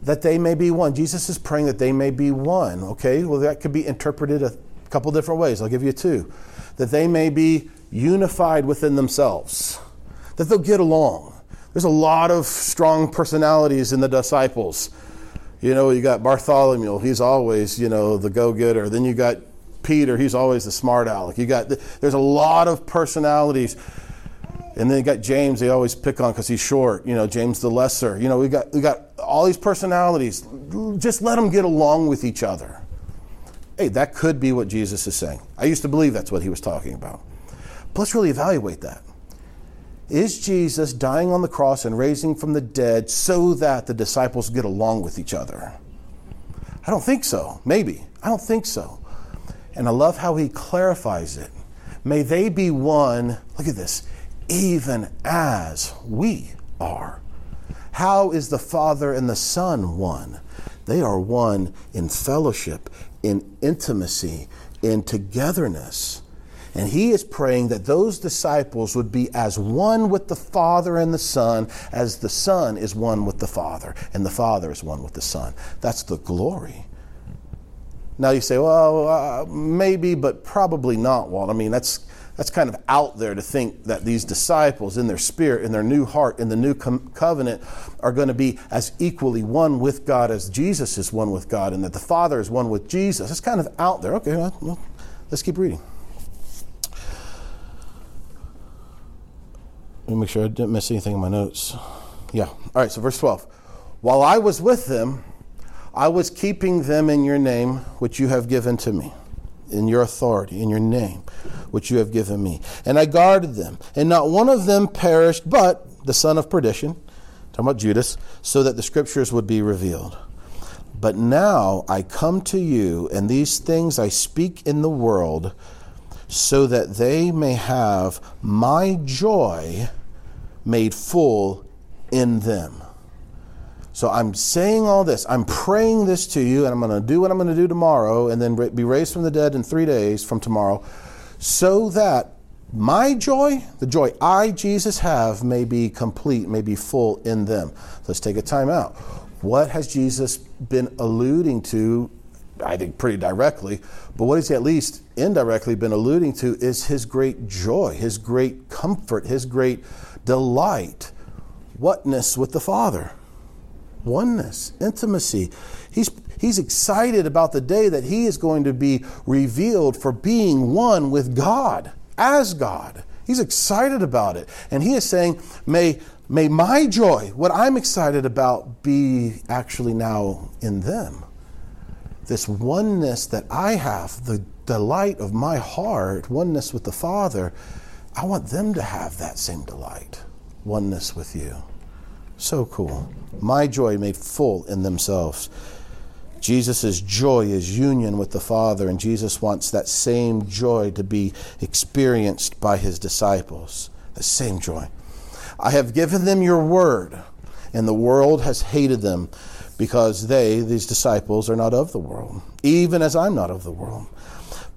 S2: That they may be one. Jesus is praying that they may be one. Okay, well that could be interpreted a couple different ways. I'll give you two. That they may be unified within themselves. that they'll get along. There's a lot of strong personalities in the disciples. You know, you got Bartholomew, he's always, you know, the go getter. Then you got Peter, he's always the smart aleck. You got, there's a lot of personalities. And then you got James, they always pick on because he's short, you know, James the Lesser. You know, we got, we got all these personalities. Just let them get along with each other. Hey, that could be what Jesus is saying. I used to believe that's what he was talking about. But let's really evaluate that. Is Jesus dying on the cross and raising from the dead so that the disciples get along with each other? I don't think so. Maybe. I don't think so. And I love how he clarifies it. May they be one, look at this, even as we are. How is the Father and the Son one? They are one in fellowship, in intimacy, in togetherness. And he is praying that those disciples would be as one with the Father and the Son as the Son is one with the Father and the Father is one with the Son. That's the glory. Now you say, well, uh, maybe, but probably not, Walt. I mean, that's, that's kind of out there to think that these disciples, in their spirit, in their new heart, in the new com- covenant, are going to be as equally one with God as Jesus is one with God, and that the Father is one with Jesus. that's kind of out there. Okay, well, let's keep reading. Let me make sure I didn't miss anything in my notes. Yeah. All right, so verse 12. While I was with them, I was keeping them in your name, which you have given to me, in your authority, in your name, which you have given me. And I guarded them, and not one of them perished, but the son of perdition, talking about Judas, so that the scriptures would be revealed. But now I come to you, and these things I speak in the world so that they may have my joy made full in them. So I'm saying all this. I'm praying this to you, and I'm going to do what I'm going to do tomorrow, and then be raised from the dead in three days from tomorrow, so that my joy, the joy I, Jesus, have, may be complete, may be full in them. Let's take a time out. What has Jesus been alluding to I think pretty directly, but what is he at least indirectly been alluding to is his great joy, his great comfort, his great delight, whatness with the Father, oneness, intimacy. He's, he's excited about the day that he is going to be revealed for being one with God, as God. He's excited about it. And he is saying, may, may my joy, what I'm excited about, be actually now in them this oneness that I have, the delight of my heart, oneness with the Father, I want them to have that same delight, oneness with you. So cool. My joy made full in themselves. Jesus' joy is union with the Father, and Jesus wants that same joy to be experienced by his disciples. The same joy. I have given them your word, and the world has hated them because they, these disciples, are not of the world, even as I'm not of the world.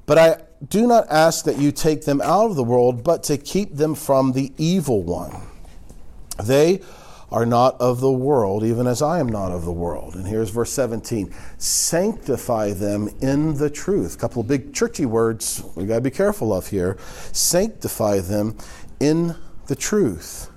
S2: But I do not ask that you take them out of the world, but to keep them from the evil one. They are not of the world, even as I am not of the world. And here's verse 17 Sanctify them in the truth. A couple of big churchy words we got to be careful of here. Sanctify them in the truth.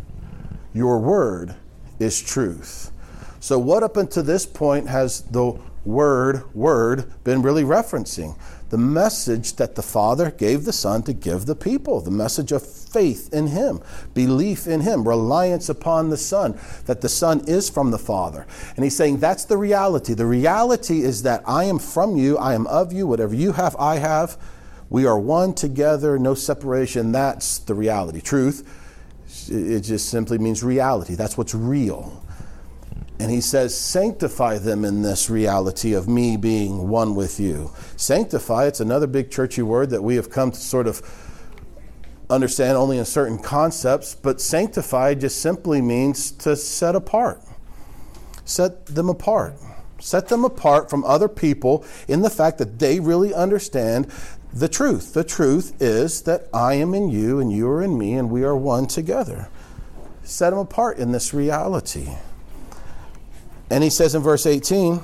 S2: Your word is truth. So, what up until this point has the word, word, been really referencing? The message that the Father gave the Son to give the people, the message of faith in Him, belief in Him, reliance upon the Son, that the Son is from the Father. And He's saying that's the reality. The reality is that I am from you, I am of you, whatever you have, I have. We are one together, no separation. That's the reality. Truth, it just simply means reality. That's what's real. And he says, Sanctify them in this reality of me being one with you. Sanctify, it's another big churchy word that we have come to sort of understand only in certain concepts, but sanctify just simply means to set apart. Set them apart. Set them apart from other people in the fact that they really understand the truth. The truth is that I am in you and you are in me and we are one together. Set them apart in this reality. And he says in verse 18,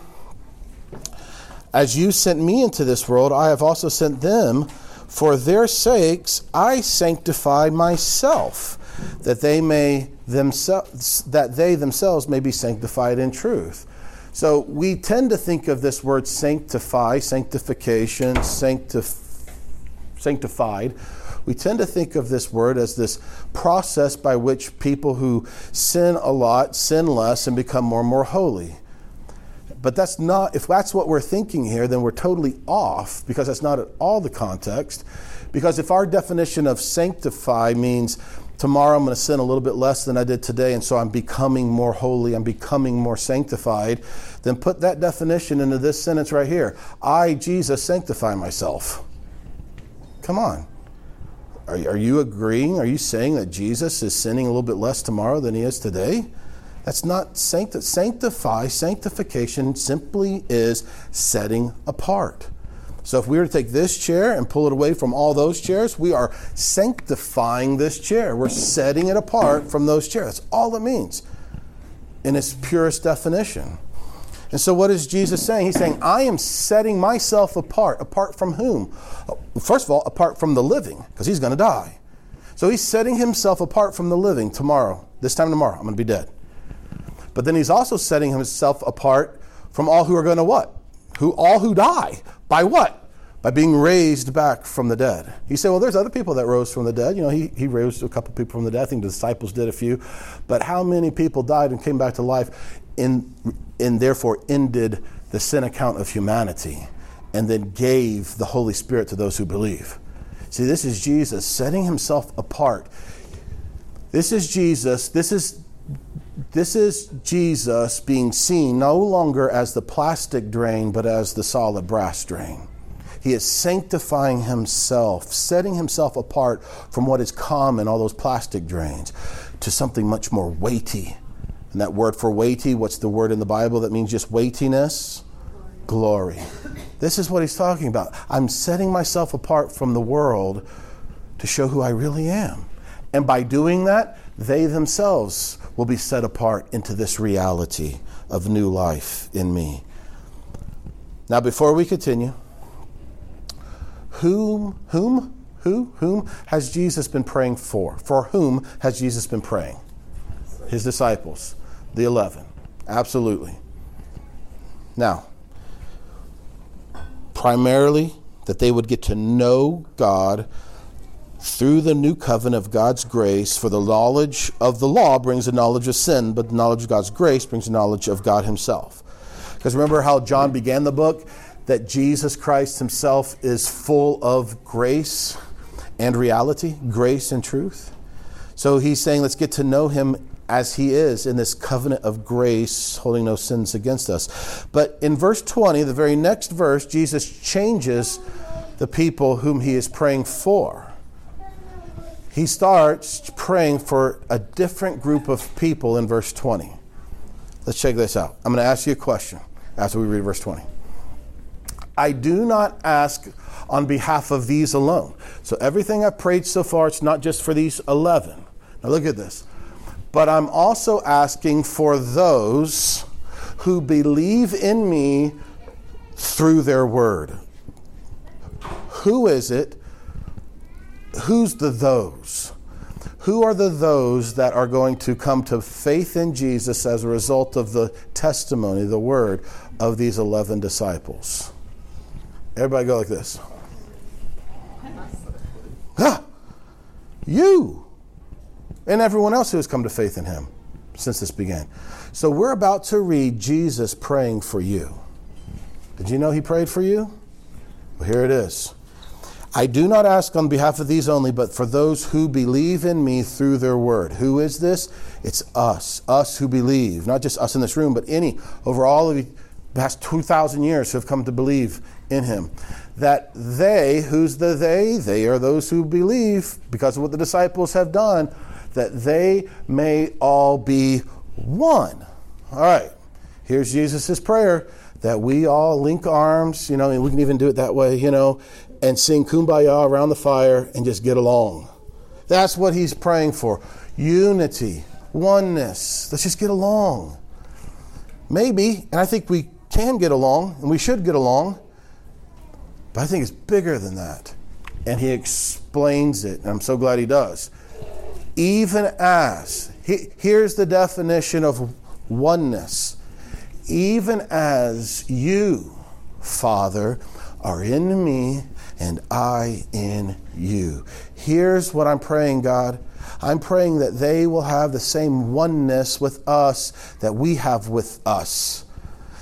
S2: As you sent me into this world, I have also sent them. For their sakes I sanctify myself, that they may themselves that they themselves may be sanctified in truth. So we tend to think of this word sanctify, sanctification, sanctif- sanctified. We tend to think of this word as this process by which people who sin a lot sin less and become more and more holy. But that's not, if that's what we're thinking here, then we're totally off because that's not at all the context. Because if our definition of sanctify means tomorrow I'm going to sin a little bit less than I did today, and so I'm becoming more holy, I'm becoming more sanctified, then put that definition into this sentence right here I, Jesus, sanctify myself. Come on. Are, are you agreeing? Are you saying that Jesus is sinning a little bit less tomorrow than he is today? That's not sancti- sanctify. Sanctification simply is setting apart. So if we were to take this chair and pull it away from all those chairs, we are sanctifying this chair. We're setting it apart from those chairs. That's all it means in its purest definition. And so, what is Jesus saying? He's saying, I am setting myself apart. Apart from whom? First of all, apart from the living, because he's going to die. So, he's setting himself apart from the living tomorrow. This time tomorrow, I'm going to be dead. But then he's also setting himself apart from all who are going to what? Who all who die. By what? By being raised back from the dead. He said, Well, there's other people that rose from the dead. You know, he, he raised a couple people from the dead. I think the disciples did a few. But how many people died and came back to life in, and therefore ended the sin account of humanity and then gave the Holy Spirit to those who believe? See, this is Jesus setting himself apart. This is Jesus. This is this is Jesus being seen no longer as the plastic drain, but as the solid brass drain. He is sanctifying himself, setting himself apart from what is common, all those plastic drains, to something much more weighty. And that word for weighty, what's the word in the Bible that means just weightiness? Glory. This is what he's talking about. I'm setting myself apart from the world to show who I really am. And by doing that, they themselves will be set apart into this reality of new life in me. Now, before we continue, whom, whom, who, whom has Jesus been praying for? For whom has Jesus been praying? His disciples, the 11. Absolutely. Now, primarily that they would get to know God through the new covenant of God's grace, for the knowledge of the law brings the knowledge of sin, but the knowledge of God's grace brings the knowledge of God Himself. Because remember how John began the book? That Jesus Christ Himself is full of grace and reality, grace and truth. So he's saying, let's get to know Him as He is in this covenant of grace, holding no sins against us. But in verse 20, the very next verse, Jesus changes the people whom He is praying for he starts praying for a different group of people in verse 20. Let's check this out. I'm going to ask you a question after we read verse 20. I do not ask on behalf of these alone. So everything I've prayed so far, it's not just for these 11. Now look at this. But I'm also asking for those who believe in me through their word. Who is it who's the those? Who are the those that are going to come to faith in Jesus as a result of the testimony, the word of these 11 disciples? Everybody go like this. Ah, you and everyone else who has come to faith in him since this began. So we're about to read Jesus praying for you. Did you know he prayed for you? Well, here it is. I do not ask on behalf of these only, but for those who believe in me through their word. Who is this? It's us, us who believe, not just us in this room, but any over all of the past 2,000 years who have come to believe in him. That they, who's the they? They are those who believe because of what the disciples have done, that they may all be one. All right, here's Jesus' prayer that we all link arms, you know, and we can even do it that way, you know, and sing kumbaya around the fire and just get along. That's what he's praying for unity, oneness. Let's just get along. Maybe, and I think we can get along and we should get along, but I think it's bigger than that. And he explains it, and I'm so glad he does. Even as, he, here's the definition of oneness, even as you, Father, are in me and I in you. Here's what I'm praying, God. I'm praying that they will have the same oneness with us that we have with us.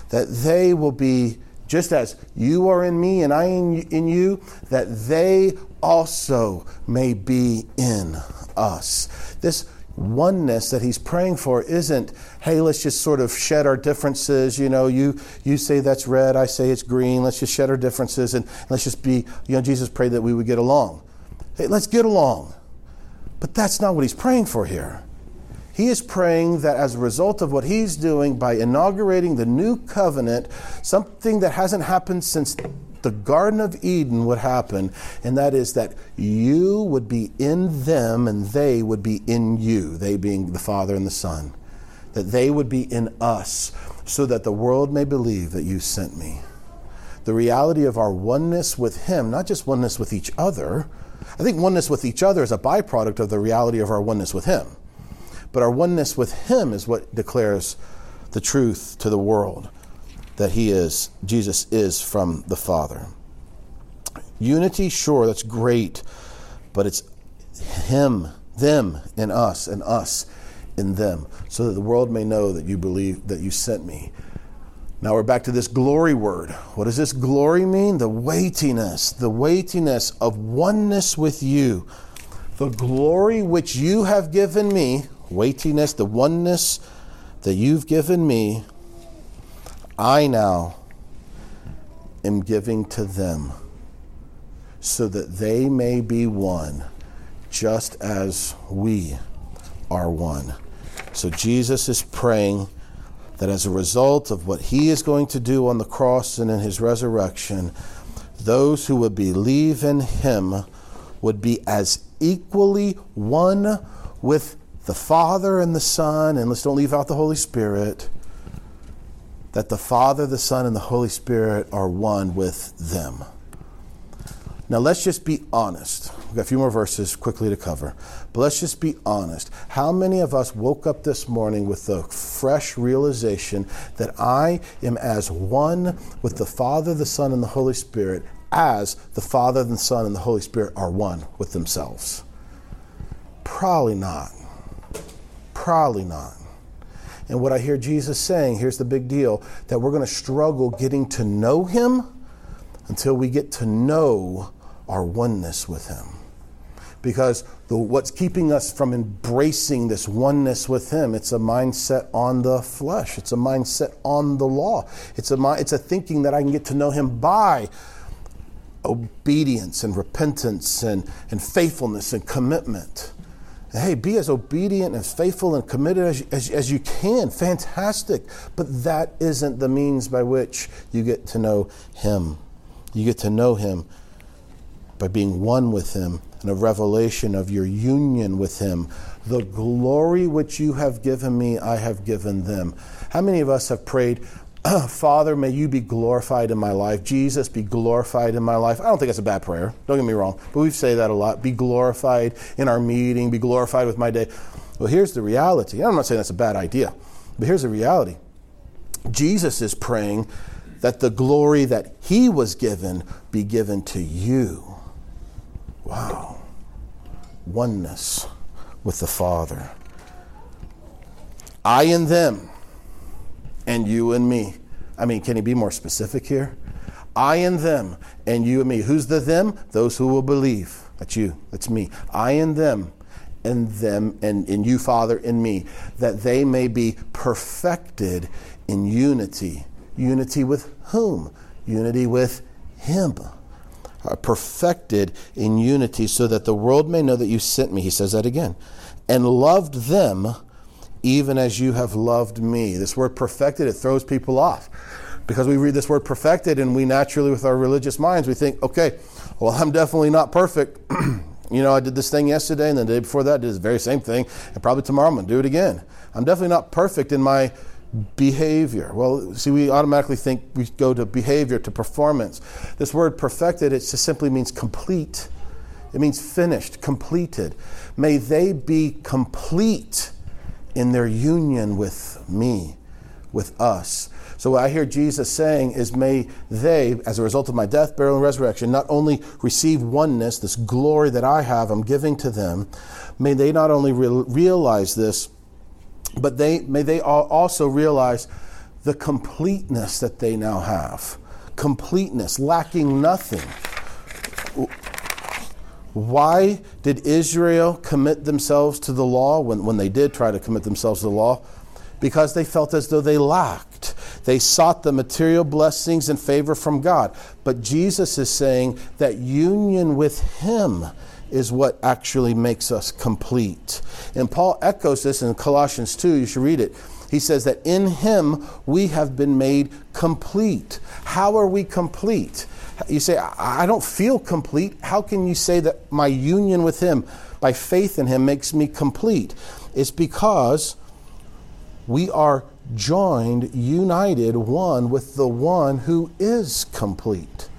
S2: That they will be just as you are in me and I in, in you, that they also may be in us. This oneness that he's praying for isn't hey let's just sort of shed our differences. You know you you say that's red i say it's green. Let's just shed our differences and let's just be you know jesus prayed that we would get along. Hey let's get along. But that's not what he's praying for here. He is praying that as a result of what he's doing by inaugurating the new covenant something that hasn't happened since the Garden of Eden would happen, and that is that you would be in them and they would be in you, they being the Father and the Son. That they would be in us, so that the world may believe that you sent me. The reality of our oneness with Him, not just oneness with each other. I think oneness with each other is a byproduct of the reality of our oneness with Him. But our oneness with Him is what declares the truth to the world that he is, Jesus is from the Father. Unity, sure, that's great, but it's him, them in us, and us in them, so that the world may know that you believe that you sent me. Now we're back to this glory word. What does this glory mean? The weightiness, the weightiness of oneness with you. The glory which you have given me, weightiness, the oneness that you've given me, I now am giving to them so that they may be one, just as we are one. So Jesus is praying that as a result of what he is going to do on the cross and in his resurrection, those who would believe in him would be as equally one with the Father and the Son, and let's don't leave out the Holy Spirit that the Father, the Son, and the Holy Spirit are one with them. Now, let's just be honest. We've got a few more verses quickly to cover. But let's just be honest. How many of us woke up this morning with the fresh realization that I am as one with the Father, the Son, and the Holy Spirit as the Father, the Son, and the Holy Spirit are one with themselves? Probably not. Probably not. And what I hear Jesus saying, here's the big deal that we're going to struggle getting to know Him until we get to know our oneness with Him. Because the, what's keeping us from embracing this oneness with Him, it's a mindset on the flesh. It's a mindset on the law. It's a, it's a thinking that I can get to know Him by obedience and repentance and, and faithfulness and commitment hey, be as obedient, as faithful, and committed as, as, as, you can. Fantastic. But that isn't the means by which you get to know Him. You get to know Him by being one with Him and a revelation of your union with Him. The glory which you have given me, I have given them. How many of us have prayed, [clears throat] Father, may you be glorified in my life. Jesus, be glorified in my life. I don't think that's a bad prayer. Don't get me wrong. But we say that a lot. Be glorified in our meeting, be glorified with my day. Well, here's the reality. I'm not saying that's a bad idea, but here's the reality. Jesus is praying that the glory that he was given be given to you. Wow. Oneness with the Father. I and them and you and me. I mean, can he be more specific here? I and them, and you and me. Who's the them? Those who will believe. That's you. That's me. I and them, and them, and in you, Father, in me, that they may be perfected in unity. Unity with whom? Unity with Him. Are perfected in unity, so that the world may know that you sent me. He says that again. And loved them even as you have loved me. This word perfected, it throws people off. Because we read this word perfected and we naturally, with our religious minds, we think, okay, well, [laughs] I'm definitely not perfect. [clears throat] you know, I did this thing yesterday and the day before that I did the very same thing, and probably tomorrow I'm going to do it again. I'm definitely not perfect in my behavior. Well, see, we automatically think we go to behavior, to performance. This word perfected, it just simply means complete. It means finished, completed. May they be complete in their union with me, with us. So, what I hear Jesus saying is, may they, as a result of my death, burial, and resurrection, not only receive oneness, this glory that I have, I'm giving to them, may they not only re- realize this, but they, may they also realize the completeness that they now have. Completeness, lacking nothing. Why did Israel commit themselves to the law when, when they did try to commit themselves to the law? Because they felt as though they lacked. They sought the material blessings and favor from God. But Jesus is saying that union with Him is what actually makes us complete. And Paul echoes this in Colossians 2. You should read it. He says that in Him we have been made complete. How are we complete? You say, I don't feel complete. How can you say that my union with Him, by faith in Him, makes me complete? It's because we are joined, united, one with the one who is complete.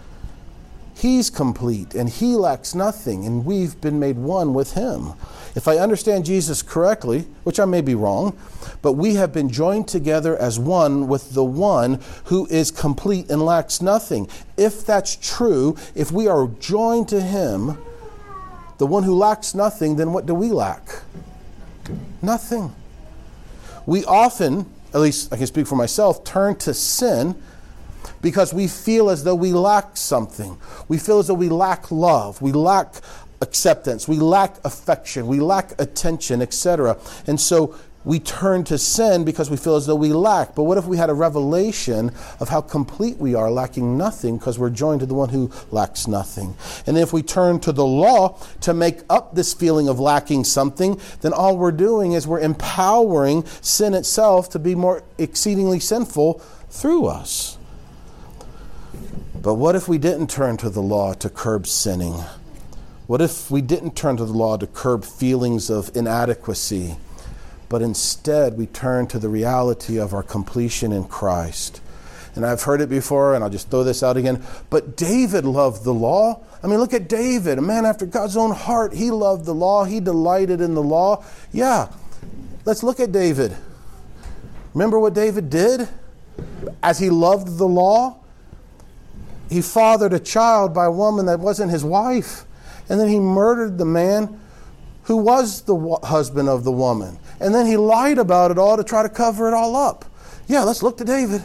S2: He's complete and he lacks nothing, and we've been made one with him. If I understand Jesus correctly, which I may be wrong, but we have been joined together as one with the one who is complete and lacks nothing. If that's true, if we are joined to him, the one who lacks nothing, then what do we lack? Nothing. We often, at least I can speak for myself, turn to sin because we feel as though we lack something. We feel as though we lack love. We lack acceptance. We lack affection. We lack attention, etc. And so we turn to sin because we feel as though we lack. But what if we had a revelation of how complete we are, lacking nothing, because we're joined to the one who lacks nothing? And if we turn to the law to make up this feeling of lacking something, then all we're doing is we're empowering sin itself to be more exceedingly sinful through us. But what if we didn't turn to the law to curb sinning? What if we didn't turn to the law to curb feelings of inadequacy, but instead we turn to the reality of our completion in Christ? And I've heard it before, and I'll just throw this out again. But David loved the law. I mean, look at David, a man after God's own heart. He loved the law, he delighted in the law. Yeah, let's look at David. Remember what David did as he loved the law? He fathered a child by a woman that wasn't his wife and then he murdered the man who was the husband of the woman. And then he lied about it all to try to cover it all up. Yeah, let's look to David.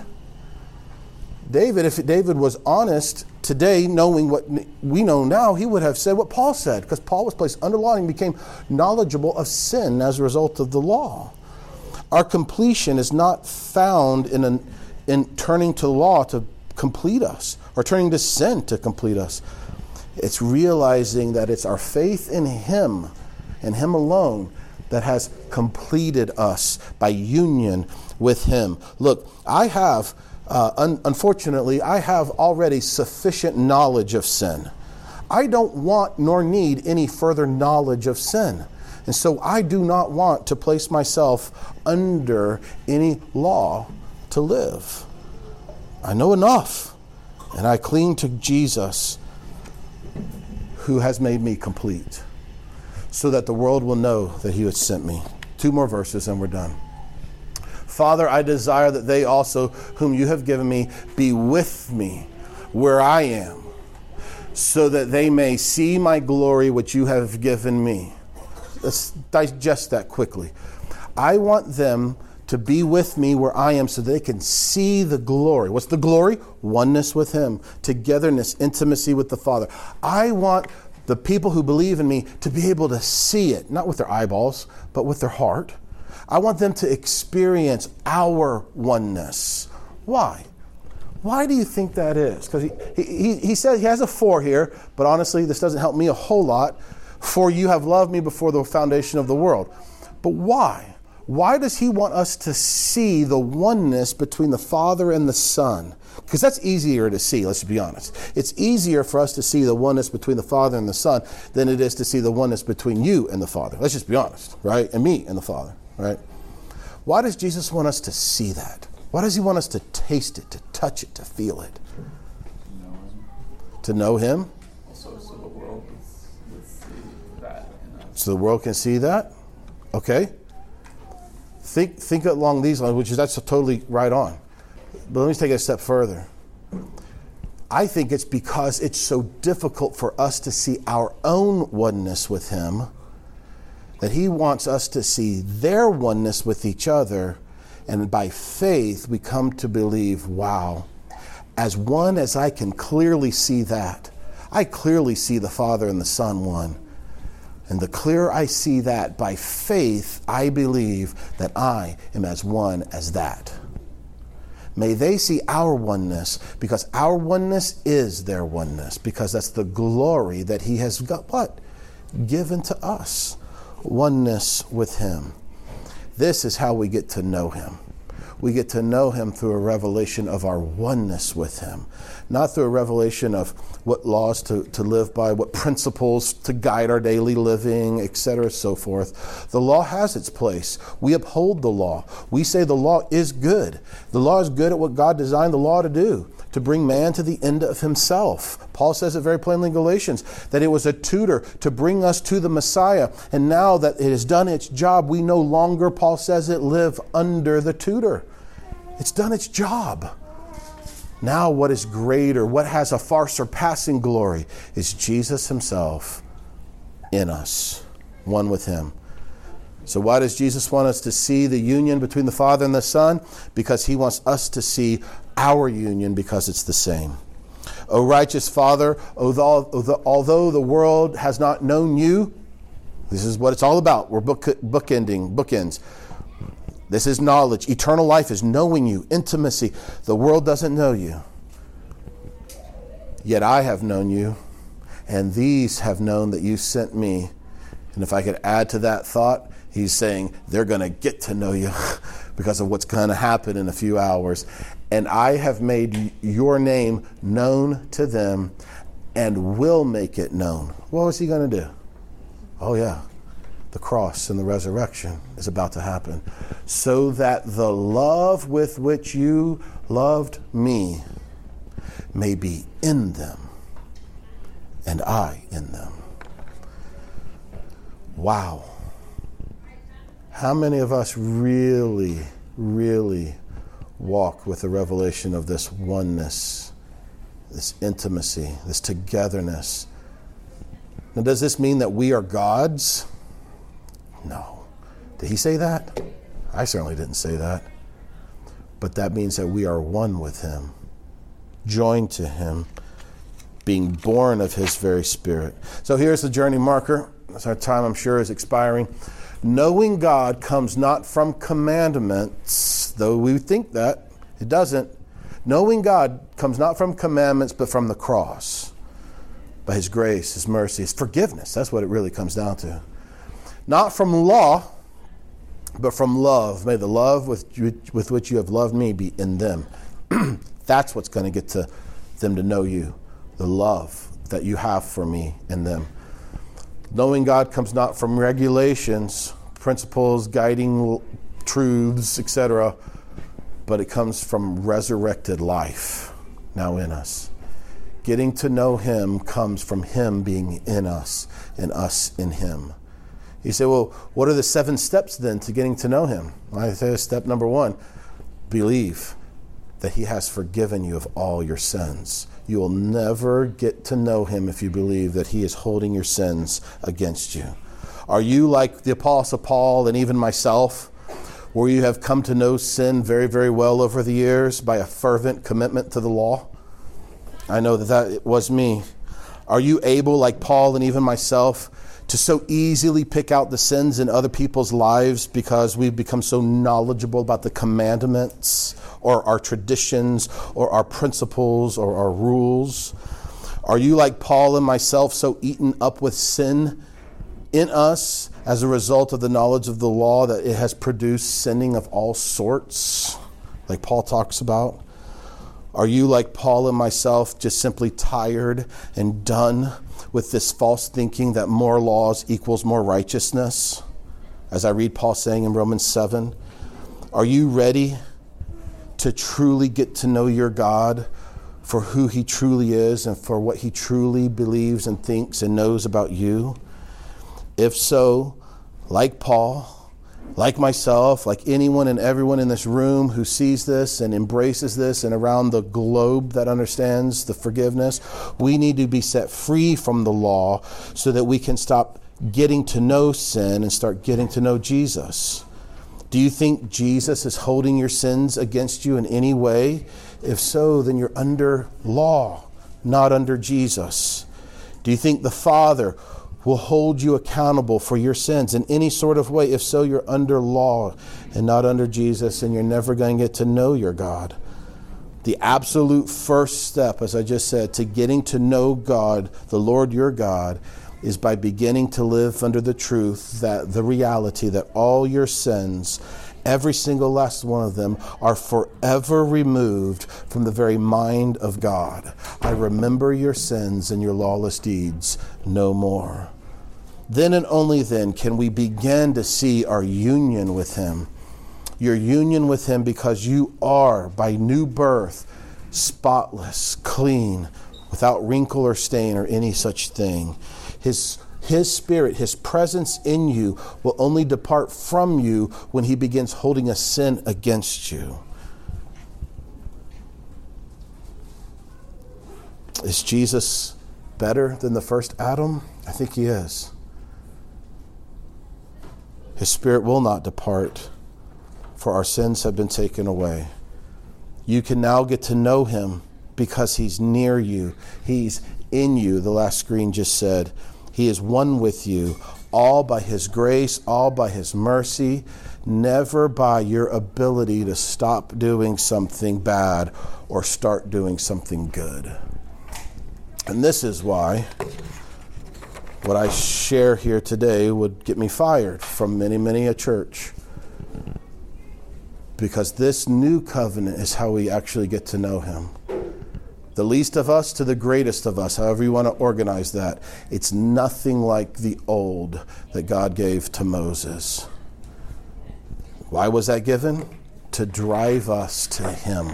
S2: David, if David was honest today, knowing what we know now, he would have said what Paul said, because Paul was placed under law and became knowledgeable of sin as a result of the law. Our completion is not found in, an, in turning to law to complete us or turning to sin to complete us. It's realizing that it's our faith in Him and Him alone that has completed us by union with Him. Look, I have, uh, un- unfortunately, I have already sufficient knowledge of sin. I don't want nor need any further knowledge of sin. And so I do not want to place myself under any law to live. I know enough, and I cling to Jesus who has made me complete, so that the world will know that he has sent me. Two more verses and we're done. Father, I desire that they also, whom you have given me, be with me where I am, so that they may see my glory which you have given me. Let's digest that quickly. I want them to be with me where I am so they can see the glory. What's the glory? Oneness with Him, togetherness, intimacy with the Father. I want the people who believe in me to be able to see it, not with their eyeballs, but with their heart. I want them to experience our oneness. Why? Why do you think that is? Because he, he, he says he has a four here, but honestly, this doesn't help me a whole lot. For you have loved me before the foundation of the world. But why? Why does he want us to see the oneness between the Father and the Son? Because that's easier to see, let's be honest. It's easier for us to see the oneness between the Father and the Son than it is to see the oneness between you and the Father. Let's just be honest, right? And me and the Father, right? Why does Jesus want us to see that? Why does he want us to taste it, to touch it, to feel it? To know him?
S3: Also, so the world is, is
S2: So the world can see that? Okay. Think, think along these lines, which is that's totally right on. But let me take it a step further. I think it's because it's so difficult for us to see our own oneness with Him that He wants us to see their oneness with each other. And by faith, we come to believe, wow, as one as I can clearly see that, I clearly see the Father and the Son one. And the clearer I see that, by faith, I believe that I am as one as that. May they see our oneness because our oneness is their oneness because that's the glory that He has got what? Given to us. Oneness with Him. This is how we get to know Him we get to know Him through a revelation of our oneness with Him, not through a revelation of what laws to, to live by, what principles to guide our daily living, etc., so forth. The law has its place. We uphold the law. We say the law is good. The law is good at what God designed the law to do to bring man to the end of himself. Paul says it very plainly in Galatians that it was a tutor to bring us to the Messiah. And now that it has done its job, we no longer, Paul says it, live under the tutor. It's done its job. Now, what is greater, what has a far surpassing glory, is Jesus Himself in us, one with Him. So, why does Jesus want us to see the union between the Father and the Son? Because He wants us to see our union because it's the same. O righteous Father, although the world has not known you, this is what it's all about. We're book, bookending, bookends. This is knowledge. Eternal life is knowing you, intimacy. The world doesn't know you. Yet I have known you, and these have known that you sent me. And if I could add to that thought, he's saying they're going to get to know you [laughs] because of what's going to happen in a few hours. And I have made your name known to them and will make it known. What was he going to do? Oh, yeah the cross and the resurrection is about to happen, so that the love with which you loved me may be in them, and I in them. Wow. How many of us really, really walk with the revelation of this oneness, this intimacy, this togetherness? Now, does this mean that we are gods? No. Did he say that? I certainly didn't say that. But that means that we are one with him, joined to him, being born of his very spirit. So here's the journey marker. As our time, I'm sure, is expiring. Knowing God comes not from commandments, though we think that. It doesn't. Knowing God comes not from commandments, but from the cross. By his grace, his mercy, his forgiveness. That's what it really comes down to not from law, but from love. May the love with, with which you have loved me be in them. [clears throat] That's what's going to get to them to know you, the love that you have for me in them. Knowing God comes not from regulations, principles, guiding truths, etc., but it comes from resurrected life now in us. Getting to know Him comes from Him being in us and us in Him. You say, well, what are the seven steps then to getting to know him? I say step number one believe that he has forgiven you of all your sins. You will never get to know him if you believe that he is holding your sins against you. Are you like the Apostle Paul and even myself, where you have come to know sin very, very well over the years by a fervent commitment to the law? I know that that was me. Are you able, like Paul and even myself, to so easily pick out the sins in other people's lives because we've become so knowledgeable about the commandments or our traditions or our principles or our rules? Are you like Paul and myself so eaten up with sin in us as a result of the knowledge of the law that it has produced sinning of all sorts, like Paul talks about? Are you like Paul and myself, just simply tired and done with this false thinking that more laws equals more righteousness? As I read Paul saying in Romans 7, are you ready to truly get to know your God for who he truly is and for what he truly believes and thinks and knows about you? If so, like Paul, like myself, like anyone and everyone in this room who sees this and embraces this and around the globe that understands the forgiveness, we need to be set free from the law so that we can stop getting to know sin and start getting to know Jesus. Do you think Jesus is holding your sins against you in any way? If so, then you're under law, not under Jesus. Do you think the Father will hold you accountable for your sins in any sort of way. If so, you're under law and not under Jesus, and you're never going to get to know your God. The absolute first step, as I just said, to getting to know God, the Lord your God, is by beginning to live under the truth that the reality that all your sins every single last one of them, are forever removed from the very mind of God. I remember your sins and your lawless deeds no more. Then and only then can we begin to see our union with Him. Your union with Him because you are, by new birth, spotless, clean, without wrinkle or stain or any such thing. His his Spirit, His presence in you, will only depart from you when He begins holding a sin against you. Is Jesus better than the first Adam? I think He is. His Spirit will not depart, for our sins have been taken away. You can now get to know Him because He's near you, He's in you, the last screen just said. He is one with you, all by His grace, all by His mercy, never by your ability to stop doing something bad or start doing something good. And this is why what I share here today would get me fired from many, many a church. Because this new covenant is how we actually get to know Him the least of us to the greatest of us, however you want to organize that. It's nothing like the old that God gave to Moses. Why was that given? To drive us to Him.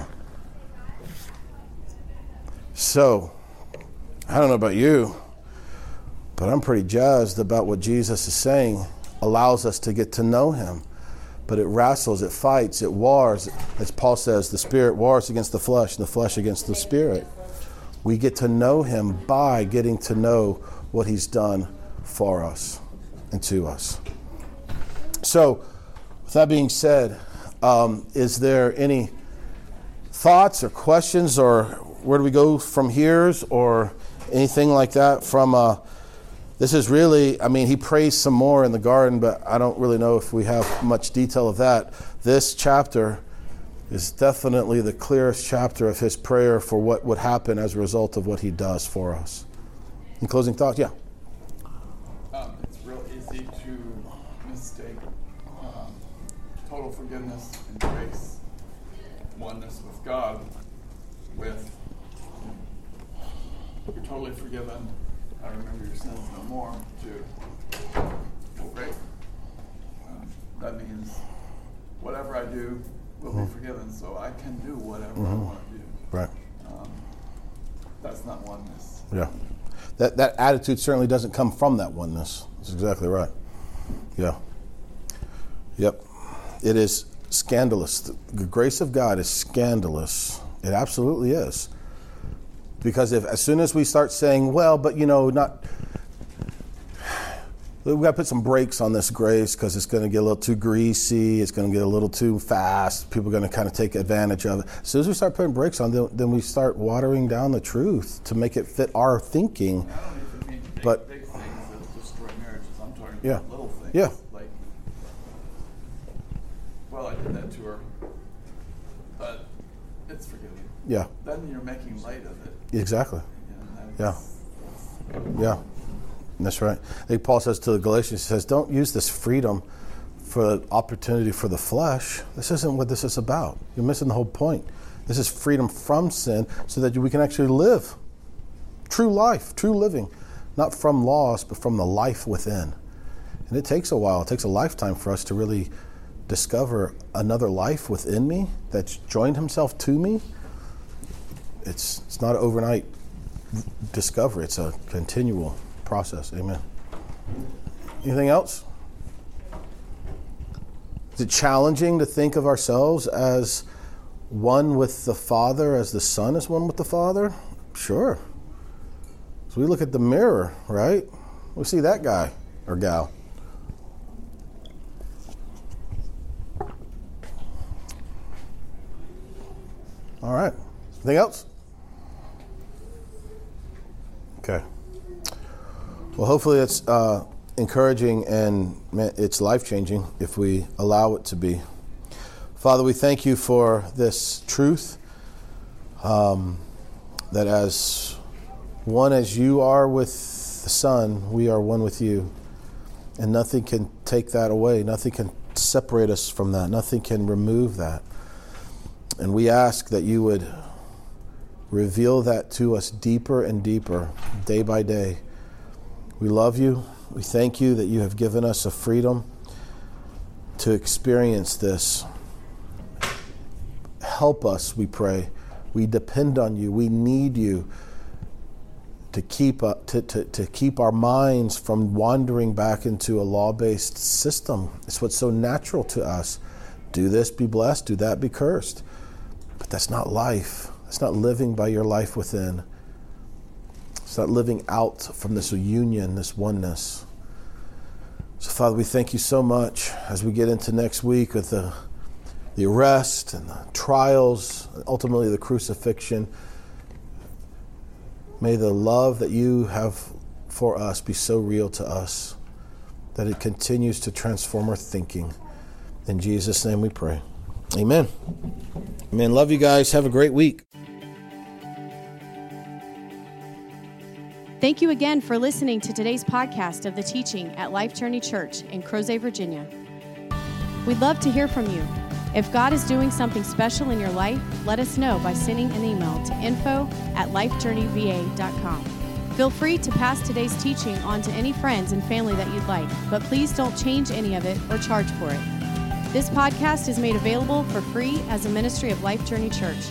S2: So, I don't know about you, but I'm pretty jazzed about what Jesus is saying allows us to get to know Him but it wrestles, it fights, it wars. As Paul says, the spirit wars against the flesh, and the flesh against the spirit. We get to know him by getting to know what he's done for us and to us. So, with that being said, um, is there any thoughts or questions, or where do we go from here, or anything like that from? Uh, this is really, I mean, he prays some more in the garden, but I don't really know if we have much detail of that. This chapter is definitely the clearest chapter of his prayer for what would happen as a result of what he does for us. In closing thoughts, yeah.
S3: Um, it's real easy to mistake um, total forgiveness and grace, oneness with God, with you're totally forgiven. I remember your sins no more. To well, great. Um, that means whatever I do, will mm-hmm. be forgiven, so I can do whatever mm-hmm. I want to do.
S2: Right.
S3: Um, that's not oneness.
S2: Yeah. That, that attitude certainly doesn't come from that oneness. That's exactly right. Yeah. Yep. It is scandalous. The grace of God is scandalous. It absolutely is. Because if as soon as we start saying, well, but you know, not we've got to put some brakes on this grace because it's going to get a little too greasy. It's going to get a little too fast. People are going to kind of take advantage of it. As soon as we start putting brakes on, then, then we start watering down the truth to make it fit our thinking.
S3: but big things that destroy marriages. I'm talking
S2: yeah.
S3: about little things.
S2: Yeah.
S3: Like, well, I did that to her, but it's forgiven.
S2: Yeah.
S3: Then you're making light of it.
S2: Exactly. yeah. Yeah. That's right. I think Paul says to the Galatians, he says, don't use this freedom for opportunity for the flesh. This isn't what this is about. You're missing the whole point. This is freedom from sin so that we can actually live true life, true living, not from laws, but from the life within. And it takes a while, it takes a lifetime for us to really discover another life within me that's joined himself to me. It's, it's not an overnight discovery, it's a continual process. Amen. Anything else? Is it challenging to think of ourselves as one with the Father, as the Son is one with the Father? Sure. So we look at the mirror, right? We see that guy or gal. All right. Anything else? Okay. Well, hopefully it's uh, encouraging and it's life changing if we allow it to be. Father, we thank you for this truth um, that as one as you are with the Son, we are one with you. And nothing can take that away. Nothing can separate us from that. Nothing can remove that. And we ask that you would reveal that to us deeper and deeper, day by day. We love you. We thank you that you have given us a freedom to experience this. Help us, we pray. We depend on you. We need you to keep, uh, to, to, to keep our minds from wandering back into a law based system. It's what's so natural to us. Do this, be blessed. Do that, be cursed. But that's not life. That's not living by your life within. It's not living out from this union, this oneness. So, Father, we thank you so much as we get into next week with the, the arrest and the trials, and ultimately the crucifixion. May the love that you have for us be so real to us that it continues to transform our thinking. In Jesus' name we pray. Amen. Amen. Love you guys. Have a great week.
S1: Thank you again for listening to today's podcast of the teaching at Life Journey Church in Crozet, Virginia. We'd love to hear from you. If God is doing something special in your life, let us know by sending an email to info at lifejourneyva.com. Feel free to pass today's teaching on to any friends and family that you'd like, but please don't change any of it or charge for it. This podcast is made available for free as a ministry of Life Journey Church.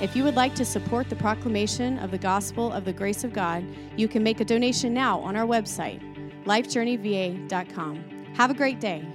S1: If you would like to support the proclamation of the gospel of the grace of God, you can make a donation now on our website, lifejourneyva.com. Have a great day.